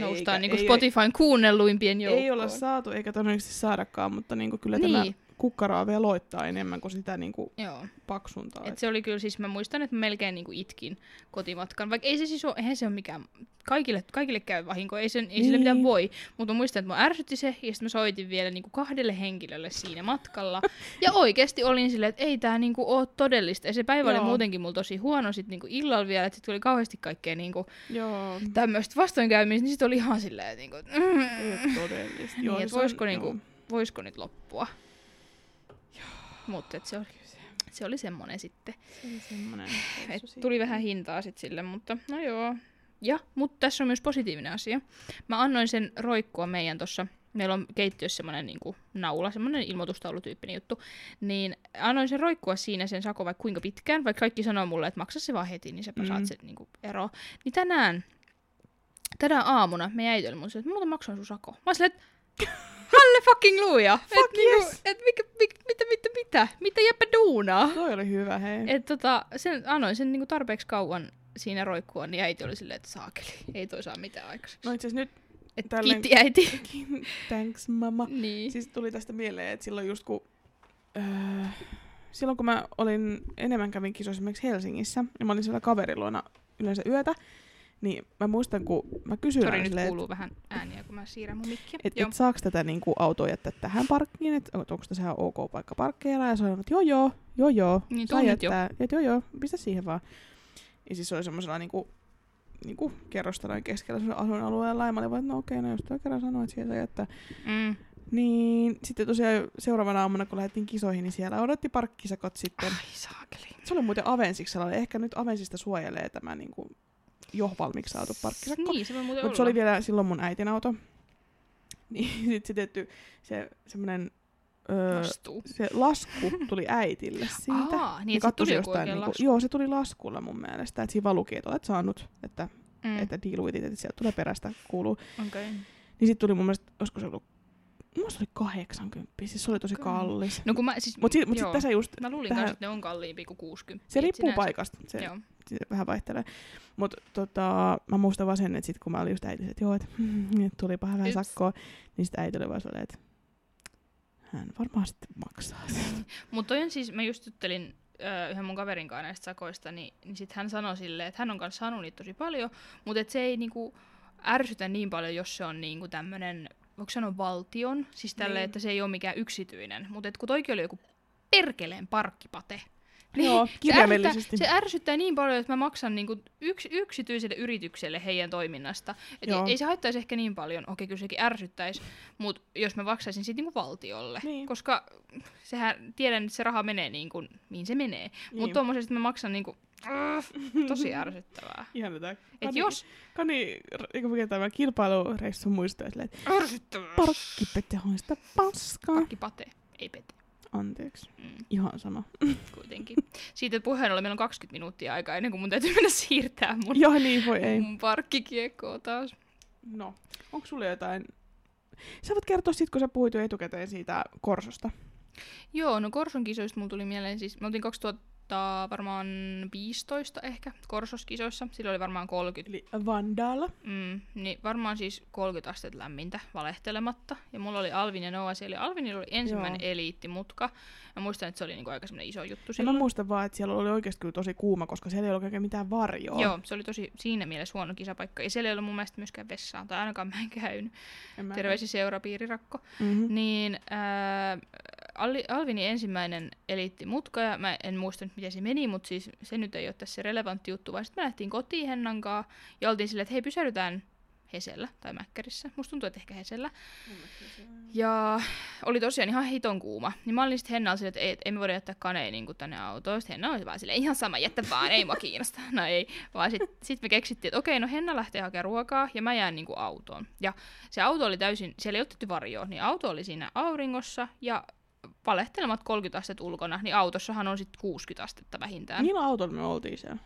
noustaan niinku ei- Spotifyn kuunnelluimpien joukkoon. Ei olla saatu eikä todennäköisesti saadakaan, mutta niinku kyllä Niin. tämä kukkaroa veloittaa enemmän kuin sitä niinku Joo. paksuntaa. Et se oli kyllä siis, mä muistan, että mä melkein niinku itkin kotimatkan. Vaikka ei se siis ole, eihän se ole mikään, kaikille, kaikille käy vahinko, ei, sen, ei sille Niin. mitään voi. Mutta mä muistan, että mä ärsytti se, ja sitten mä soitin vielä niinku kahdelle henkilölle siinä matkalla. ja oikeasti olin silleen, että ei tää niinku oo todellista. Ja se päivä oli Joo. muutenkin mulla tosi huono sit niinku illalla vielä, että sit tuli kauheasti kaikkea niinku Joo, tämmöistä vastoinkäymistä, niin sit oli ihan silleen, että niinku, mm, ei ole todellista. Niin, Joo, et se on- voisiko niinku- joo. voisiko nyt loppua. Mutta se oli, se oli semmonen sitten. Se oli semmonen Et tuli vähän hintaa sit sille, mutta no joo. Ja, mutta tässä on myös positiivinen asia. Mä annoin sen roikkua meidän tossa, meillä on keittiössä semmonen niinku naula, semmonen ilmoitustaulutyyppinen juttu, niin annoin sen roikkua siinä sen sako vaikka kuinka pitkään, vaikka kaikki sanoo mulle, että maksa se vaan heti, niin sä mm. saat sen niinku ero. Niin tänään, tänään aamuna me äiti oli mun että mä muuten maksan sun sako. Mä silleen, että halle fucking luuja! Fuck et, niinku, yes! et mikä, mikä, mitä, mitä, mitä, mitä jäppä duunaa? Toi oli hyvä, hei. Et tota, sen, annoin sen niinku tarpeeksi kauan siinä roikkua, niin äiti oli silleen, että saakeli, ei toi saa mitään aikaiseksi. No itse nyt, Et tälleen- kiitti äiti. thanks mama. niin. Siis tuli tästä mieleen, että silloin just kun... Öö, silloin kun mä olin enemmän kävin kisoissa esimerkiksi Helsingissä, ja mä olin siellä kaverin luona yleensä yötä, niin mä muistan, kun mä kysyin Sori, nyt silleen, kuuluu vähän ääniä, kun mä siirrän mun mikkiä. että Joo. et saaks tätä niinku autoa jättää tähän parkkiin, että onko tässä ihan ok paikka parkkeeraa, ja se oli, että joo joo, joo joo, Niin, saa nyt jo. jättää, että joo joo, pistä siihen vaan. Ja siis se oli semmoisella niinku, niinku kerrostalojen keskellä asuinalueella, ja mä olin vaan, että no okei, no jos toi kerran sanoo, että siihen saa jättää. Mm. Niin sitten tosiaan seuraavana aamuna, kun lähdettiin kisoihin, niin siellä odotti parkkisakot sitten. Ai saakeli. Se oli muuten Avensiksella, ehkä nyt Avensista suojelee tämä niinku jo valmiiksi saatu parkkisakko. Niin, se Mutta se oli vielä silloin mun äitin auto. Niin sit se tietty, se semmonen, öö, Vastuu. se lasku tuli äitille siitä. Aa, niin, se tuli jostain niinku- lasku. Joo, se tuli laskulla mun mielestä. Että siinä vaan luki, että olet saanut, että, Mm. mm. että deal with it, että sieltä tulee perästä, kuuluu. Okay. Niin sitten tuli mun mielestä, olisiko se ollut, se oli 80, siis se oli tosi kallis. No kun mä siis... Mutta sit, mut joo. sit tässä just, Mä luulin tähän- että ne on kalliimpi kuin 60. se riippuu sinänsä. paikasta, se, Joo. se vähän vaihtelee. Mutta tota, mä muistan vaan sen, että sit kun mä olin just äiti, että joo, että mm, tulipa vähän Yps. sakkoa, niin sitten äiti oli vaan sellainen, että hän varmaan sitten maksaa sen. Mutta toi on siis, mä just juttelin ö, yhden mun kaverin kanssa näistä sakoista, niin, niin sit hän sanoi silleen, että hän on kanssa saanut niitä tosi paljon, mutta et se ei niinku ärsytä niin paljon, jos se on niinku tämmönen, voiko sanoa valtion, siis tälle, Niin. että se ei ole mikään yksityinen, mutta kun toikin oli joku perkeleen parkkipate, niin Joo, se kirjaimellisesti. ärsyttää, se ärsyttää niin paljon, että mä maksan niinku yks, yksityiselle yritykselle heidän toiminnasta. Et Joo. ei se haittaisi ehkä niin paljon, okei kyllä sekin ärsyttäisi, mutta jos mä maksaisin sitten niinku valtiolle. Niin. Koska sehän, tiedän, että se raha menee niin kuin, mihin se menee. Niin. Mutta tuommoisesta mä maksan niinku, tosi ärsyttävää. Ihan tätä. Et jos... Kani, eikö mikä tämä kilpailureissu muistaa, silleen, että Ärsyttävää. parkkipete on sitä paskaa. Parkkipate, ei pete. Anteeksi, Mm, ihan sama. kuitenkin. Siitä puheen oli, meillä on 20 minuuttia aikaa ennen kuin mun täytyy mennä siirtää mun, Joo, niin voi ei. mun parkkikiekkoa taas. No, onko sulla jotain Sä voit kertoa sit, kun sä puhuit jo etukäteen siitä Korsosta. Joo, no Korson kisoista mulla tuli mieleen siis, me oltiin 2000 varmaan 15 ehkä Korsoskisoissa, silloin oli varmaan 30. Eli Vandala. Mm, niin varmaan siis 30 astetta lämmintä valehtelematta. Ja mulla oli Alvin ja Noah siellä. Alvinilla oli ensimmäinen Joo. eliittimutka. Mä muistan, että se oli niinku aika iso juttu Ja mä muistan vaan, että siellä oli oikeasti kyllä tosi kuuma, koska siellä ei ollut oikein mitään varjoa. Joo, se oli tosi siinä mielessä huono kisapaikka. Ja siellä ei ollut mun mielestä myöskään vessaa, tai ainakaan mä en käynyt. En mä- Terveisiä seurapiirirakko. Mhm. Niin ää, Alvinin ensimmäinen eliittimutka, ja mä en muista nyt miten se meni, mutta siis se nyt ei ole tässä relevantti juttu, vaan sitten me lähtiin kotiin Hennankaa, ja oltiin silleen, että hei pysähdytään Hesellä tai Mäkkärissä. Musta tuntuu, että ehkä Hesellä. Ja oli tosiaan ihan hiton kuuma. Niin mä olin sitten Hennalla silleen, että ei, ei me voida jättää kanei niin tänne autoon. Sitten Henna oli vaan silleen, ihan sama, jättä vaan, ei mua kiinnosta. No ei, vaan sitten sit me keksittiin, että okei, no Henna lähtee hakemaan ruokaa ja mä jään niin kuin autoon. Ja se auto oli täysin, siellä ei otettu varjoa, niin auto oli siinä auringossa ja valehtelemat 30 astetta ulkona, niin autossahan on sitten 60 astetta vähintään. Millä autolla me oltiin siellä?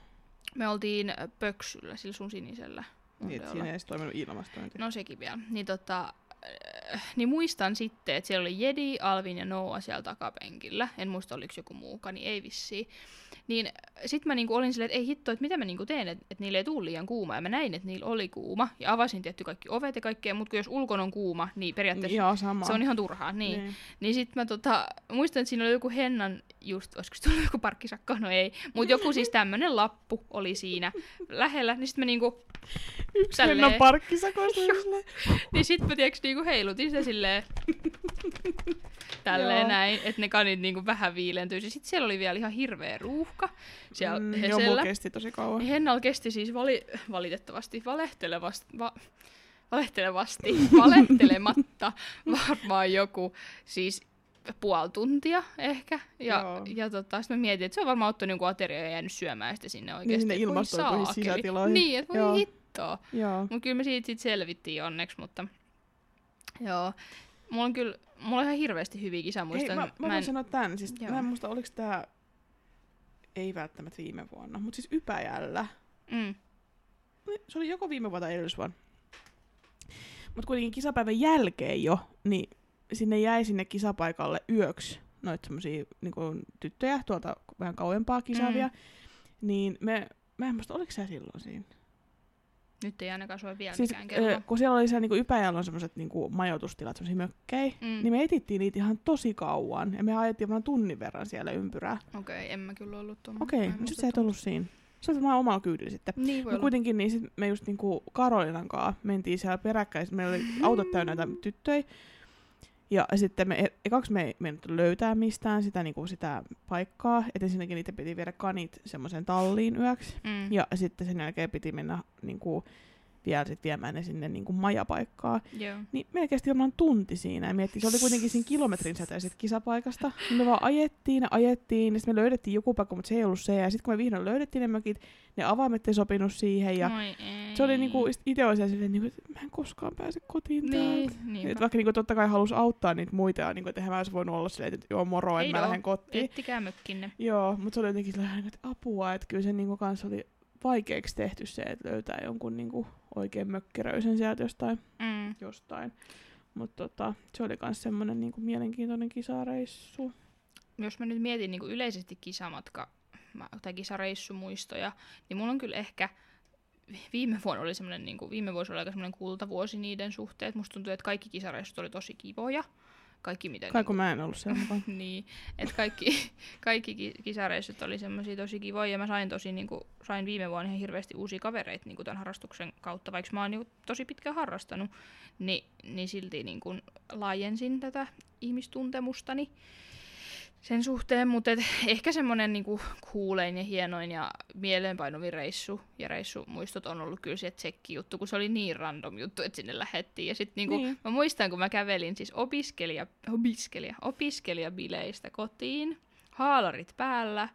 Me oltiin pöksyllä, sillä sun sinisellä. Niin, siinä ei edes toiminut ilmastointi. No sekin vielä. Niin, tota, äh, niin muistan sitten, että siellä oli Jedi, Alvin ja Noah siellä takapenkillä. En muista, oliko joku muukaan, niin ei vissiin. Niin sitten mä niinku olin silleen, että ei hitto, että mitä mä niinku teen, että et niille ei tule liian kuuma. Ja mä näin, että niillä oli kuuma. Ja avasin tietty kaikki ovet ja kaikkea, mutta jos ulkona on kuuma, niin periaatteessa Ihan sama. se on ihan turhaa. Niin. Niin. Niin sit mä tota, muistan, että siinä oli joku Hennan, just, olisiko se tullut joku parkkisakko, no ei. Mutta joku siis tämmönen lappu oli siinä lähellä, niin sit mä niinku, Yksi Tälleen. Hennan parkkisakoista. silleen. niin sit mä tiiäks niinku heilutin sitä silleen, tälleen Joo. näin, että ne kanit niinku vähän viilentyisi. Sitten siellä oli vielä ihan hirveä ruuhka siellä Mm, Joo, mulla Hesellä. kesti tosi kauan. Niin Hennalla kesti siis vali, valitettavasti, valehtelevasti, va, valehtelevasti, valehtelematta varmaan joku siis puoli tuntia ehkä. Ja, Joo. ja tota, sitten mä mietin, että se on varmaan ottanut jonkun aterian ja jäänyt syömään sitten sinne oikeasti. sinne että voi ilmastoituihin saakeli. sisätiloihin. Niin, että voi Joo. Hittoa. Joo. Mutta kyllä me siitä sit selvittiin onneksi, mutta joo. Mulla on kyllä, mulla on ihan hirveästi hyviä kisamuistoja. mä, mä, voin en- sanoa tän. Siis, Joo. mä en muista, oliko tää... Ei välttämättä viime vuonna, mutta siis Ypäjällä. Mm. Se oli joko viime vuonna tai edellisvuonna. Mutta kuitenkin kisapäivän jälkeen jo, niin sinne jäi sinne kisapaikalle yöksi noita semmosia niin tyttöjä tuolta vähän kauempaa kisaavia. Mm. Niin me, mä en muista, oliko sä silloin siinä? Nyt ei ainakaan soi vielä Siis, mikään kello. ö, kun siellä oli siellä niinku Ypäjällä on semmoiset niinku majoitustilat, semmoisia mökkejä, Mm. niin me etittiin niitä ihan tosi kauan. Ja me ajettiin vaan tunnin verran siellä ympyrää. Okei, okay, en mä kyllä ollut tuon. Okei, okay, no sit sä et ollut siinä. Sä olet vaan omalla kyydillä sitten. Niin voi No olla. kuitenkin niin sit me just niinku Karolinan kanssa mentiin siellä peräkkäin. Meillä oli autot täynnä näitä tyttöjä. Ja sitten me, e- ekaksi me ei mennyt löytää mistään sitä, niinku sitä paikkaa. Et ensinnäkin niitä piti viedä kanit semmoiseen talliin yöksi. Mm. Ja sitten sen jälkeen piti mennä niinku, vielä sit viemään ne sinne niinku majapaikkaa. Joo. Niin meillä kesti varmaan tunti siinä ja miettii, se oli kuitenkin siinä kilometrin säteiset kisapaikasta. Niin me vaan ajettiin ja ajettiin ja sitten me löydettiin joku paikka, mutta se ei ollut se. Ja sitten kun me vihdoin löydettiin ne mökit, ne avaimet ei sopinut siihen ja Moi se oli niinku, itse oli silleen, niinku, että mä en koskaan pääse kotiin Niin, täältä. niin. Et vaikka niinku, totta kai halusi auttaa niitä muita ja niinku, että mä olisi voinut olla silleen, että joo moro, että mä lähden kotiin. Ettikää mökkinne. Joo, mutta se oli jotenkin sellainen, että apua, että kyllä se niinku kanssa oli vaikeaksi tehty se, että löytää jonkun niinku oikein mökkeröisen sieltä jostain Mm. jostain. Mutta tota, se oli myös semmoinen niinku mielenkiintoinen kisareissu. Jos mä nyt mietin niin yleisesti kisamatka tai kisareissumuistoja, niin mulla on kyllä ehkä viime vuonna oli semmoinen, niin kuin, viime vuosi oli aika semmoinen kultavuosi niiden suhteen. Musta tuntuu, että kaikki kisareissut oli tosi kivoja. Kaikki mitä... Kai kun mä en ollut siellä mukaan. niin, että kaikki, kaikki ki- kisareissut oli semmoisia tosi kivoja. Ja mä sain tosi niinku, sain viime vuonna ihan hirveästi uusia kavereita niinku tämän harrastuksen kautta, vaikka mä oon niinku tosi pitkään harrastanut, niin, niin silti niinku laajensin tätä ihmistuntemustani sen suhteen, mutta et ehkä semmoinen niinku kuulein ja hienoin ja mieleenpainuvin reissu ja reissumuistot on ollut kyllä se tsekki-juttu, kun se oli niin random juttu, että sinne lähettiin. Ja sitten niinku, Niin. mä muistan, kun mä kävelin siis opiskelija, opiskelija, opiskelijabileistä kotiin, haalarit päällä,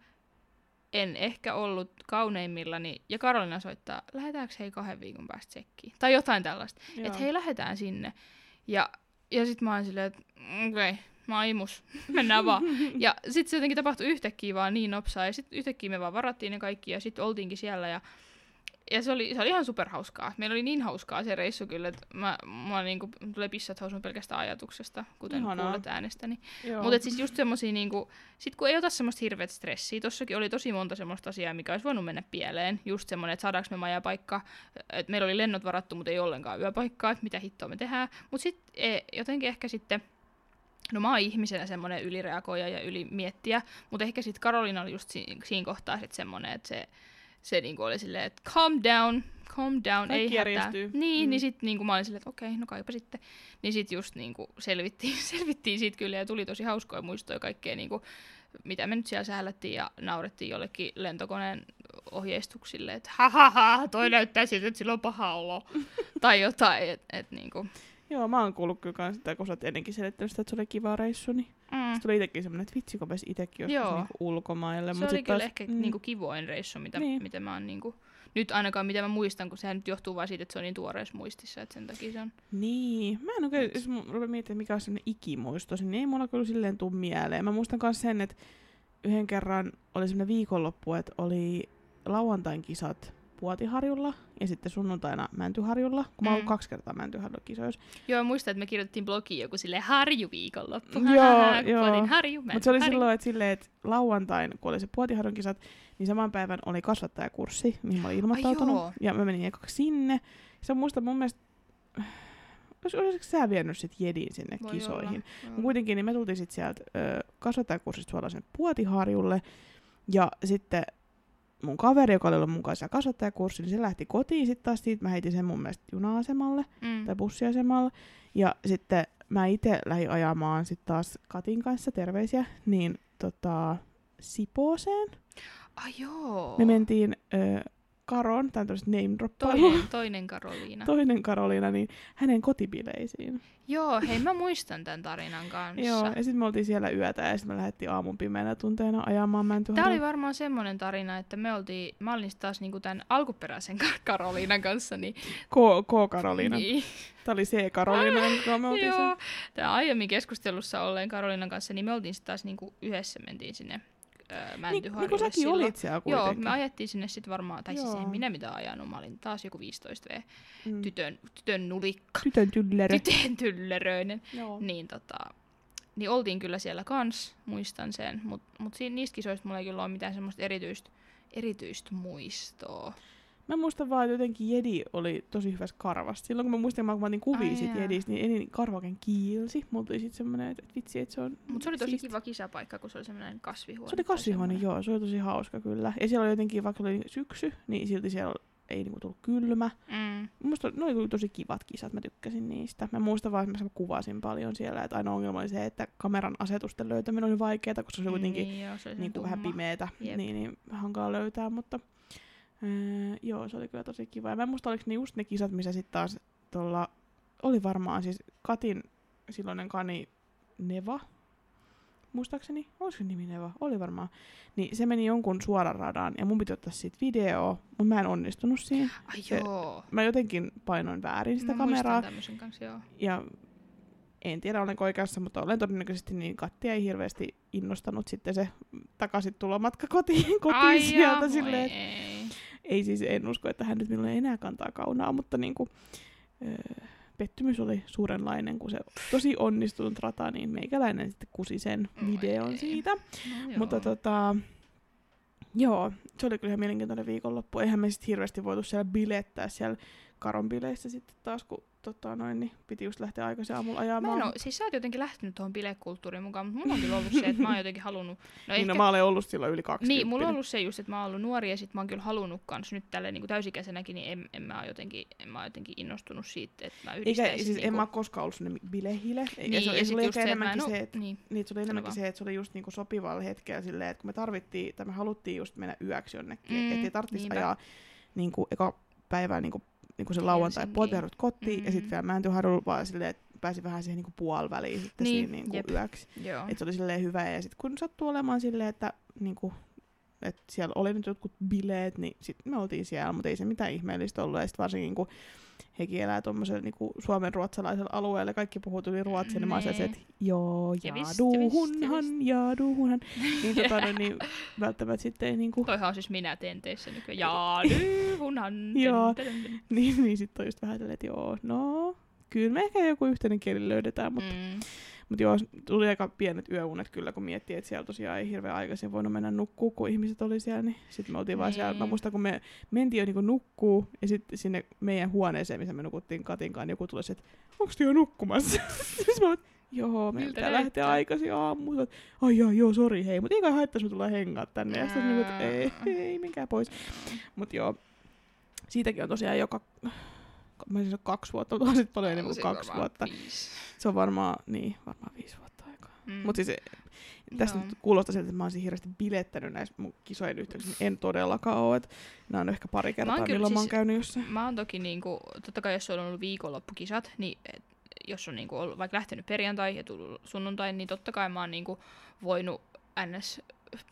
en ehkä ollut kauneimmillani, ja Karolina soittaa, lähdetäänkö hei kahden viikon päästä tsekkiin? Tai jotain tällaista. Että hei, lähdetään sinne. Ja, ja sit mä oon silleen, että okei, okay, mä oon imus, mennään vaan. Ja sit se jotenkin tapahtui yhtäkkiä vaan niin nopsaa, ja sit yhtäkkiä me vaan varattiin ne kaikki, ja sit oltiinkin siellä, ja ja se oli, se oli ihan superhauskaa. Meillä oli niin hauskaa se reissu kyllä, että mä, mä niinku, tulee pissat housuun pelkästään ajatuksesta, kuten Ihanaa. kuulet äänestäni. Mutta siis just semmosia niinku, sit kun ei ota semmoista hirveät stressiä, tossakin oli tosi monta semmoista asiaa, mikä olisi voinut mennä pieleen. Just semmoinen, että saadaanko me majapaikka, että meillä oli lennot varattu, mutta ei ollenkaan yöpaikkaa, että mitä hittoa me tehdään. Mutta sitten jotenkin ehkä sitten No mä oon ihmisenä semmoinen ylireagoija ja ylimiettiä, mutta ehkä sitten Karolina oli just si- siinä kohtaa sitten semmoinen, että se, se niinku oli silleen, että calm down, calm down, Kaikki ei hätää. järjestyy. Niin, Mm. mm. niin sitten niinku mä olin silleen, että okei, no kaipa sitten. Niin sitten just niinku selvittiin, selvittiin siitä kyllä ja tuli tosi hauskoja muistoja kaikkea niinku, mitä me nyt siellä sählättiin ja naurettiin jollekin lentokoneen ohjeistuksille, että ha ha ha, toi näyttää siltä, että sillä on paha olo. tai jotain, että et, niinku. Joo, mä oon kuullut kyllä kans sitä, kun sä oot ennenkin selittänyt sitä, että se oli kiva reissu, niin Mm. se tuli itsekin semmoinen, että vitsi, kun pääsi itekin joskus niinku ulkomaille. Se mut oli kyllä taas- ehkä mm, niinku kivoin reissu, mitä, Niin. mitä mä oon niinku, nyt ainakaan mitä mä muistan, kun sehän nyt johtuu vaan siitä, että se on niin tuoreessa muistissa, että sen takia se on. Niin, mä en oikein, jos rupean miettimään, mikä on semmoinen ikimuistosi, niin ei mulla kyllä silleen tuu mieleen. Mä muistan myös sen, että yhden kerran oli semmoinen viikonloppu, että oli lauantain kisat Puotiharjulla ja sitten sunnuntaina Mäntyharjulla, kun mä oon Mm. kaksi kertaa Mäntyharjulla kisoissa. Joo, muistan, että me kirjoitettiin blogiin joku sille harju viikonloppu. Joo, joo. harju, Mutta se oli harju. silloin, että, silleen, että lauantain, kun oli se Puotiharjun kisat, niin saman päivän oli kasvattajakurssi, mihin mä olin ilmoittautunut. joo. ja mä menin ekaksi sinne. Se muista mun mielestä, olis- olisiko sä vienyt sit Jedin sinne Voi kisoihin? olla, joo. kuitenkin niin me tultiin sitten sieltä ö, kasvattajakurssista suoraan sinne Puotiharjulle. Ja sitten mun kaveri, joka oli ollut mun kanssa kasvattajakurssi, niin se lähti kotiin sitten taas siitä. Mä heitin sen mun mielestä juna-asemalle Mm. tai bussiasemalle. Ja sitten mä itse lähdin ajamaan sitten taas Katin kanssa, terveisiä, niin tota, Sipooseen. Ai joo. Me mentiin ö, Karon, tai tämmöiset name toinen, toinen Karoliina. Toinen Karoliina, niin hänen kotibileisiin. Joo, hei mä muistan tämän tarinan kanssa. Joo, ja sitten me oltiin siellä yötä ja sitten me lähdettiin aamun pimeänä tunteena ajamaan Tämä Mäntyharjuun. oli varmaan semmoinen tarina, että me oltiin, mä olin taas niinku tämän alkuperäisen Kar- Karoliinan kanssa, niin, K, K Karoliina. niin Tämä oli C Karoliina, jonka me oltiin joo, tämä aiemmin keskustelussa olleen Karoliinan kanssa, niin me oltiin sitten taas niinku yhdessä mentiin sinne öö, Niin, Mäntyharjulle niin kuin säkin silloin. olit siellä Joo, kuitenkin. me ajettiin sinne sitten varmaan, tai siis Joo. en minä mitä ajanut, mä olin taas joku 15 V, mm. tytön, tytön nulikka, Tytön tyllerö. tytön tylleröinen. Joo. Niin tota, niin oltiin kyllä siellä kans, muistan sen, mutta mut siinä, niistä kisoista mulla ei kyllä ole mitään semmoista erityistä, erityistä muistoa. Mä muistan vaan, että jotenkin Jedi oli tosi hyvässä karvasta. Silloin kun mä muistin, kun mä otin kuvia Ai siitä. Jedistä, niin ei niin karva oikein kiilsi. Mulla tuli sitten semmoinen, että että vitsi, että se on Mutta se oli tosi siisti. kiva kisapaikka, kun se oli semmoinen kasvihuone. Se oli kasvihuone, joo. Se oli tosi hauska kyllä. Ja siellä oli jotenkin, vaikka oli syksy, niin silti siellä ei niinku tullut kylmä. Mm. Musta ne oli tosi kivat kisat, mä tykkäsin niistä. Mä muistan vaan, että mä kuvasin paljon siellä, että aina ongelma oli se, että kameran asetusten löytäminen oli vaikeaa, koska se oli kuitenkin Niin, joo, se oli niin kuin vähän pimeetä, Jep. niin, niin hankala löytää, mutta öö, joo, se oli kyllä tosi kiva. Ja mä en muista, oliko ne just ne kisat, missä sitten taas tuolla, oli varmaan siis Katin silloinen kani Neva, muistaakseni, olisiko nimi Neva, oli varmaan, niin se meni jonkun suoran radan ja mun piti ottaa siitä video, mutta mä en onnistunut siinä. Ai se- joo. Mä jotenkin painoin väärin sitä Mä kameraa kanssa, joo. ja en tiedä olenko oikeassa, mutta olen todennäköisesti niin Katti ei hirveästi innostanut sitten se takaisin tulomatka kotiin, kotiin Ai sieltä jaa, silleen, ei. Ei siis en usko, että hän nyt minulle enää kantaa kaunaa, mutta niinku, öö, pettymys oli suurenlainen, kun se tosi onnistunut rata, niin meikäläinen sitten kusi sen videon siitä. No, joo. Mutta tota, joo, se oli kyllä ihan mielenkiintoinen viikonloppu. Eihän me sitten hirveästi voitu siellä bilettää siellä Karon bileissä sitten taas, kun tota, noin, niin piti just lähteä aikaisin aamulla Mä ajamaan. en oo, siis sä oot jotenkin lähtenyt tuohon bilekulttuuriin mukaan, mutta mulla on kyllä ollut se, että mä oon jotenkin halunnut... No niin, no mä olen ollut silloin yli 20. Niin, mulla on ollut se just, että mä oon ollut nuori ja sit mä oon kyllä halunnut kans nyt tälle niin täysikäisenäkin, niin en, en, mä oo jotenkin, en mä oo jotenkin innostunut siitä, että mä Eikä, yhdistäisin siis niinku, en mä ole koskaan ollut sellainen bilehile. Eikä niin, se, ja se oli ehkä se, että mä enemmänkin se, että niin, Niin, se oli enemmänkin se, että se oli just niinku sopivalla hetkellä silleen, että kun me tarvittiin, tai me haluttiin just mennä yöksi jonnekin, Mm, ettei tarvitsisi ajaa niinku eka päivää niinku, niinku se lauantai puoliharjut kotiin, mm. ja Mm. sitten vielä Mäntyharjulla vaan silleen, että pääsi vähän siihen niinku puoliväliin sitten Niin, niin, siinä niinku jep. yöksi. joo. Että se oli silleen hyvä, ja sitten kun sattuu olemaan silleen, että niinku, et siellä oli nyt jotkut bileet, niin sitten me oltiin siellä, mutta ei se mitään ihmeellistä ollut. Ja sitten varsinkin kun hekin elää tuommoisella niinku suomen ruotsalaisella alueella, kaikki puhuu tuli ruotsia, niin mä Nee. että joo, jaaduhunhan, jaaduhunhan. Niin, tota, no, niin välttämättä sitten ei niinku, Toihan on siis minä tenteissä nykyään. Jaa, lyhunhan. Joo. niin, niin sitten on just vähän että joo, no, kyllä me ehkä joku yhteinen kieli löydetään, mutta Mm. Mut joo, tuli aika pienet yöunet kyllä, kun miettii, että siellä tosiaan ei hirveän aikaisin voinut mennä nukkuu, kun ihmiset oli siellä. Niin sitten me oltiin vaan siellä. Mä Niin. muistan, kun me mentiin jo niinku nukkuu, ja sitten sinne meidän huoneeseen, missä me nukuttiin Katinkaan, niin joku tuli että onko te jo nukkumassa? sitten mä joo, me Miltä pitää lähteä aikaisin aamulla. Ai joo, joo, sori, hei. Mutta ei kai haittaisi, me tullaan hengaa tänne. Ja sitten niinku, että ei, ei, minkään pois. Mutta joo, siitäkin on tosiaan joka, mä siis kaksi vuotta, mutta sitten paljon enemmän kuin kaksi vuotta. viisi. Se on varmaan, niin, varmaan viisi vuotta aikaa. Mm. Mutta siis tästä Joo. nyt kuulostaa siltä, että mä olisin hirveästi bilettänyt näissä mun kisojen yhteydessä. En todellakaan ole. Että nämä on ehkä pari kertaa, kyllä milloin mä oon siis- käynyt jossain. Mä oon toki niinku, totta kai jos on ollut viikonloppukisat, niin et, jos on niinku ollut, vaikka lähtenyt perjantai ja tullut sunnuntai, niin totta kai mä oon niinku voinut ns.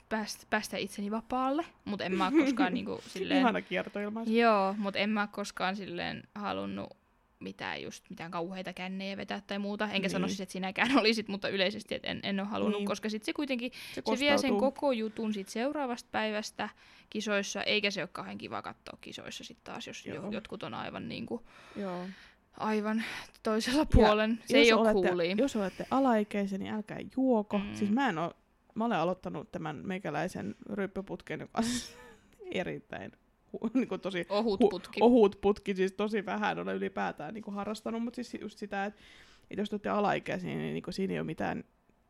Päästä, päästä itseni vapaalle, mutta en mä oo koskaan niinku silleen... Ihana kiertoilmaisu. Joo, mutta en mä oo koskaan silleen halunnut mitään just mitään kauheita kännejä vetää tai muuta. Enkä Niin. sano siis, että sinäkään olisit, mutta yleisesti että en, en ole halunnut, Niin. koska sitten se kuitenkin Se, se vie sen koko jutun sit seuraavasta päivästä kisoissa, eikä se ole kauhean kiva katsoa kisoissa sitten taas, jos jo, Joo. jotkut on aivan, niinku, Joo. aivan toisella puolen. Se ei ole olette, coolia. Jos olette alaikäisiä, niin älkää juoko. Mm. Siis mä en oo, mä olen aloittanut tämän meikäläisen ryppyputken, joka on erittäin hu, niin kuin tosi Ohut hu- putki. ohut putki, siis tosi vähän olen ylipäätään niin kuin harrastanut, mutta siis just sitä, että, että jos te olette alaikäisiä, niin, niin kuin siinä ei ole mitään,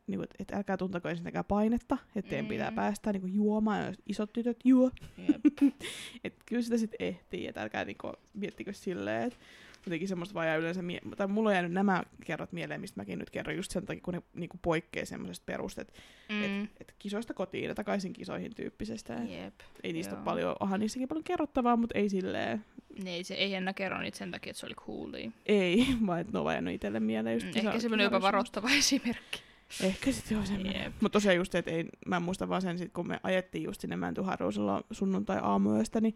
niin kuin, että älkää tuntako ensinnäkään painetta, että teidän Mm. pitää päästä niin kuin juomaan, jos isot tytöt juo, Jep. että kyllä sitä sitten ehtii, että älkää niin kuin, miettikö silleen, että jotenkin semmoista vaan jää yleensä, mie- tai mulla on jäänyt nämä kerrat mieleen, mistä mäkin nyt kerron, just sen takia, kun ne niin kuin poikkeaa semmoisesta perustet, Mm. että et kisoista kotiin ja takaisin kisoihin tyyppisestä. Et Jep. ei niistä joo. ole paljon, onhan niissäkin paljon kerrottavaa, mutta ei silleen, Niin, se ei Henna kerro niitä sen takia, että se oli coolia. Ei, vaan että ne on vaan jäänyt itselle mieleen. Just Mm, kisa- Ehkä semmoinen jopa varoittava esimerkki. Ehkä sitten joo semmoinen. Jep. Mutta tosiaan just, että ei, mä muistan vaan sen, sit, kun me ajettiin just sinne Mäntyharjoisella sunnuntai aamuyöstä, niin,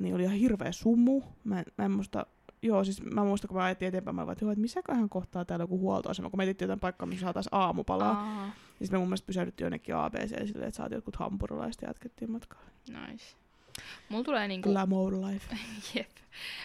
niin oli ihan hirveä sumu. Mä, en- mä en muista, joo siis mä muistan, kun mä ajettiin eteenpäin, mä olin, että, joo, että missäköhän kohtaa täällä joku huoltoasema, kun me etsittiin jotain paikkaa, missä saataisiin aamupalaa. Aa, Ja sitten me mun mielestä pysähdyttiin jonnekin ABC silleen, että saatiin jotkut hampurilaiset ja jatkettiin matkaa. nice. Mulla tulee niinku... Glamour life. Jep.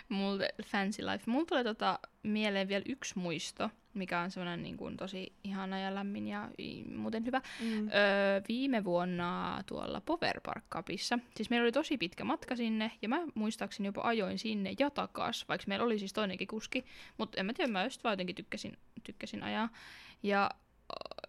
Mulla, fancy life. Mulla tulee tota mieleen vielä yksi muisto, mikä on semmoinen niin kuin, tosi ihana ja lämmin ja i- muuten hyvä. Mm. Öö, viime vuonna tuolla Power Park Cupissa, siis meillä oli tosi pitkä matka sinne, ja mä muistaakseni jopa ajoin sinne ja takas, vaikka meillä oli siis toinenkin kuski, mutta en mä tiedä, mä just vaan jotenkin tykkäsin, tykkäsin ajaa. Ja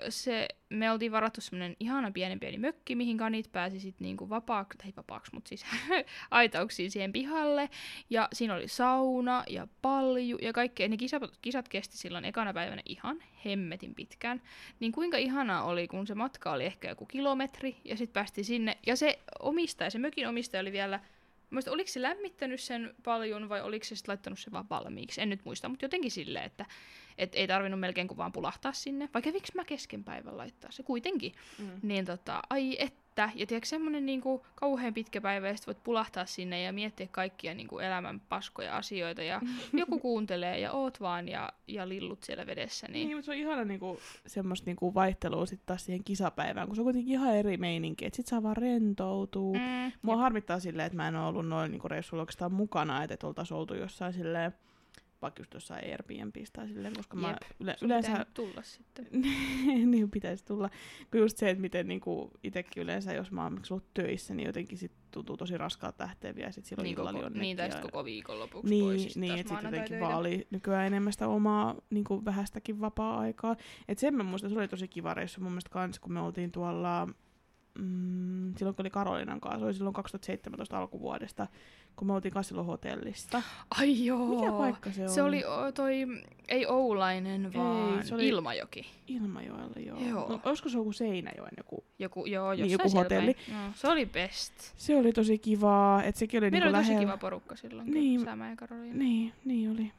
se, me oltiin varattu semmoinen ihana pieni pieni mökki, mihin kanit pääsi sitten niinku vapaaksi, tai vapaaksi, mutta siis aitauksiin siihen pihalle. Ja siinä oli sauna ja palju ja kaikkea. Ne kisat, kisat kesti silloin ekana päivänä ihan hemmetin pitkään. Niin kuinka ihanaa oli, kun se matka oli ehkä joku kilometri ja sitten päästiin sinne. Ja se omistaja, se mökin omistaja oli vielä Mä muistan, oliko se lämmittänyt sen paljon vai oliko se sitten laittanut sen vaan valmiiksi? En nyt muista, mutta jotenkin silleen, että et ei tarvinnut melkein kuin vaan pulahtaa sinne. Vai kävikö mä kesken päivän laittaa se kuitenkin? Mm. Niin tota, ai että. Ja tiedätkö, semmonen niinku kauhean pitkä päivä, ja voit pulahtaa sinne ja miettiä kaikkia niinku elämän paskoja asioita, ja joku kuuntelee, ja oot vaan, ja, ja lillut siellä vedessä, Niin, niin... mutta se on ihana niinku, semmoista niinku vaihtelua sitten taas siihen kisapäivään, kun se on kuitenkin ihan eri meininki, että sit saa vaan rentoutua. Mm. Mua harmittaa silleen, että mä en ole ollut noin niinku reissuilla oikeastaan mukana, että et oltaisiin oltu jossain silleen, vaikka just jossain Airbnbistä tai silleen, koska mä Jep. yle, sun yleensä tulla sitten. niin pitäisi tulla. Kun just se, että miten niinku itsekin yleensä, jos mä oon ollut töissä, niin jotenkin sit tuntuu tosi raskaalta lähteä vielä sit silloin Niin, illalla koko, jonnekin. niin tai koko viikonlopuksi niin, pois. sit niin että sitten jotenkin vaan oli nykyään enemmän sitä omaa niin kuin vähästäkin vapaa-aikaa. Et sen mä muistan, se oli tosi kiva reissu mun mielestä kans, kun me oltiin tuolla, mm, silloin kun oli Karolinan kanssa, se oli silloin 2017 alkuvuodesta, kun me oltiin kanssa silloin hotellista. Ai joo. Mikä paikka se, Se oli o, toi, ei Oulainen, vaan se oli- Ilmajoki. Ilmajoella, joo. Joo. No, olisiko se joku Seinäjoen joku? Joku, joo, Niin, joku hotelli. Joo, se oli best. Se oli tosi kivaa, että sekin oli Meillä niinku oli tosi lähellä. kiva porukka silloin, Niin. niin. Sämä ja Karoliina. Niin, niin oli.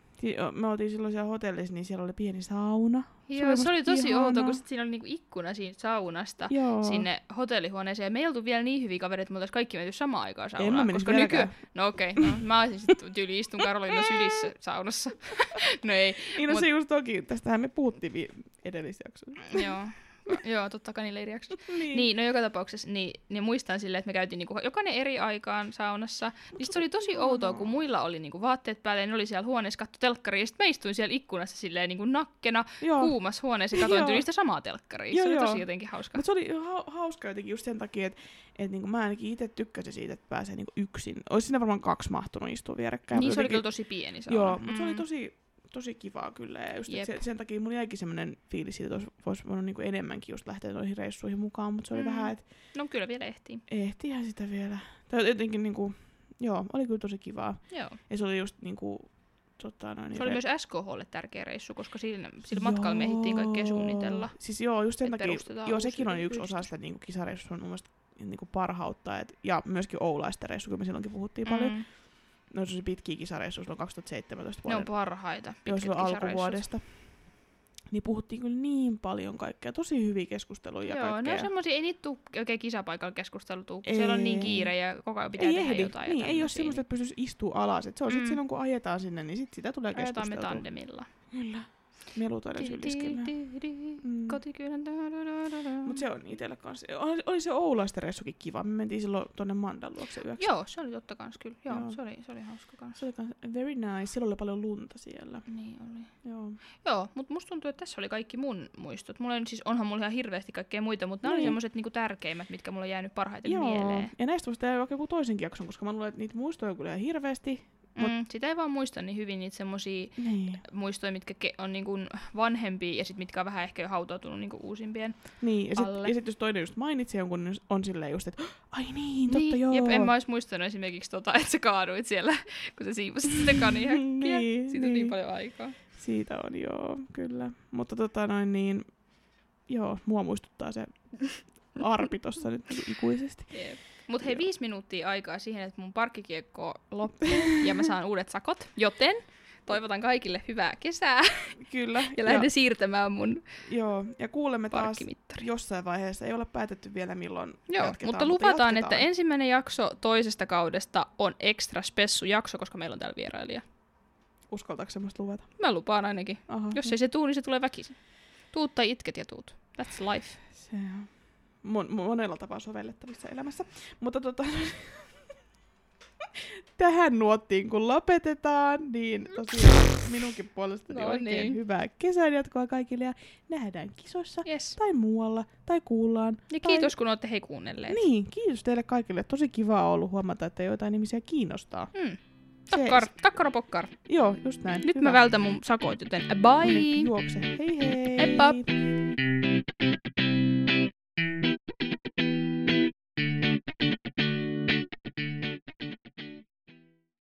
Me oltiin silloin siellä hotellissa, niin siellä oli pieni sauna. Joo, oli se oli tosi ihana. outo, kun sit siinä oli niinku ikkuna siitä saunasta Joo. sinne hotellihuoneeseen. Me ei oltu vielä niin hyviä kavereita, että me oltaisiin kaikki menty samaan aikaan En mä saunaan. koska nykyään... No okei, okay, no, mä olisin sitten tyyli istun Karoliina sylissä saunassa. no ei, Niin no Mut- se just toki, tästähän me puhuttiin vi- edellisjaksossa. joo. Joo, totta kanileiriäksi. Niin. Niin, no joka tapauksessa, niin, niin muistan silleen, että me käytiin niinku jokainen eri aikaan saunassa. Niin se oli tosi outoa, kun muilla oli niinku vaatteet päällä ja ne oli siellä huoneessa katto telkkaria. Ja sit mä istuin siellä ikkunassa silleen niinku nakkena Joo. kuumassa huoneessa ja katsoin tyyli sitä samaa telkkaria. Joo, se oli joo. tosi jotenkin hauska. Mutta se oli ha- hauska jotenkin just sen takia, että et niinku mä ainakin itse tykkäsin siitä, että pääsee niinku yksin. Olisi siinä varmaan kaksi mahtunut istua vierekkäin. Niin se oli jotenkin- kyllä tosi pieni sauna. Joo, mutta se oli Mm. tosi, tosi kivaa kyllä. Ja just, et Jep. se, sen takia mulla jäikin semmoinen fiilis siitä, että olisi, olisi voinut niinku enemmänkin just lähteä noihin reissuihin mukaan, mutta se oli Mm. vähän, että No kyllä vielä ehtii. ehtihän sitä vielä. Tai jotenkin niinku, joo, oli kyllä tosi kivaa. Joo. Ja se oli just niinku, tota noin, Se oli re- myös SKHlle tärkeä reissu, koska sillä, sillä matkalla me ehdittiin kaikkea suunnitella. Siis joo, just sen takia, joo sekin on yksi osa sitä niinku kisareissua mun mielestä niinku parhautta. Et, ja myöskin Oulaisten reissu, kun me silloinkin puhuttiin paljon. Mm. Ne on pitkiä kisareissuja silloin 2017 Ne vuoden. on parhaita. joo, silloin kisareissut. alkuvuodesta. Niin puhuttiin kyllä niin paljon kaikkea. Tosi hyviä keskusteluja ja Joo, ne kaikkea. on semmosia, ei niitä tuu oikein kisapaikalla keskusteltu, kun siellä on niin Ei. kiire ja koko ajan pitää ei tehdä ehdi. jotain. Niin, ei ole semmoista, että pystyisi istua alas. Et se on Mm. silloin, kun ajetaan sinne, niin sit sitä tulee Ajetaan me keskusteltua. tandemilla. Kyllä. Melutoiden syliskellä. Mm. Kotikylän. Mutta se on itsellä kanssa. Oli, oli se Oulaisten reissukin kiva. Me mentiin silloin tonne Mandan luokse yöksi. Joo, se oli totta kans kyllä. Joo, Joo. Se, oli, se oli hauska kans. Se oli kans very nice. Silloin oli paljon lunta siellä. Niin oli. Joo. Joo, mutta musta tuntuu, että tässä oli kaikki mun muistot. Mulla on siis, onhan mulla ihan hirveästi kaikkea muita, mutta nämä oli Niin. semmoset niinku tärkeimmät, mitkä mulla on jäänyt parhaiten Joo. mieleen. Ja näistä voisi tehdä vaikka joku toisenkin jakson, koska mä luulen, että niitä muistoja on kyllä ihan hirveästi. Mut- Mm, sitä ei vaan muista niin hyvin niitä semmosia Niin. muistoja, mitkä ke- on niinku vanhempia ja sit mitkä on vähän ehkä jo hautautunut niinku uusimpien. Niin, ja Alle. sitten sit jos toinen just mainitsi jonkun, niin on silleen just, että ai niin, totta niin, joo. Jep, en mä ois muistanut esimerkiksi tota, että sä kaaduit siellä, kun sä siivosit sitä kanihäkkiä. Niin, Siitä on niin niin. paljon aikaa. Siitä on, joo, kyllä. Mutta tota noin niin, joo, mua muistuttaa se arpi tossa nyt niinku ikuisesti. Jep. Mut hei, viisi minuuttia aikaa siihen, että mun parkkikiekko loppuu ja mä saan uudet sakot. Joten toivotan kaikille hyvää kesää Kyllä. ja lähden siirtämään mun Joo, ja kuulemme taas jossain vaiheessa. Ei ole päätetty vielä milloin Joo, jatketaan, mutta luvataan, jatketaan. että ensimmäinen jakso toisesta kaudesta on extra spessu jakso, koska meillä on täällä vierailija. Uskaltaako semmoista luvata? Mä lupaan ainakin. Aha, Jos ei se tuu, niin se tulee väkisin. Tuut tai itket ja tuut. That's life. Se on mon- monella tapaa sovellettavissa elämässä. Mutta tota, tähän nuottiin kun lopetetaan, niin tosiaan minunkin puolestani No oikein niin. hyvää kesän jatkoa kaikille ja nähdään kisoissa Yes. tai muualla tai kuullaan. Ja tai... kiitos, kun olette hei kuunnelleet. Niin, kiitos teille kaikille. Tosi kiva ollut huomata, että joitain ihmisiä kiinnostaa. Mm. Takkar, takkara pokkar. Joo, just näin. Nyt Hyvä. mä vältän mun sakot, joten bye! niin, Juokse. Hei hei. Heippa!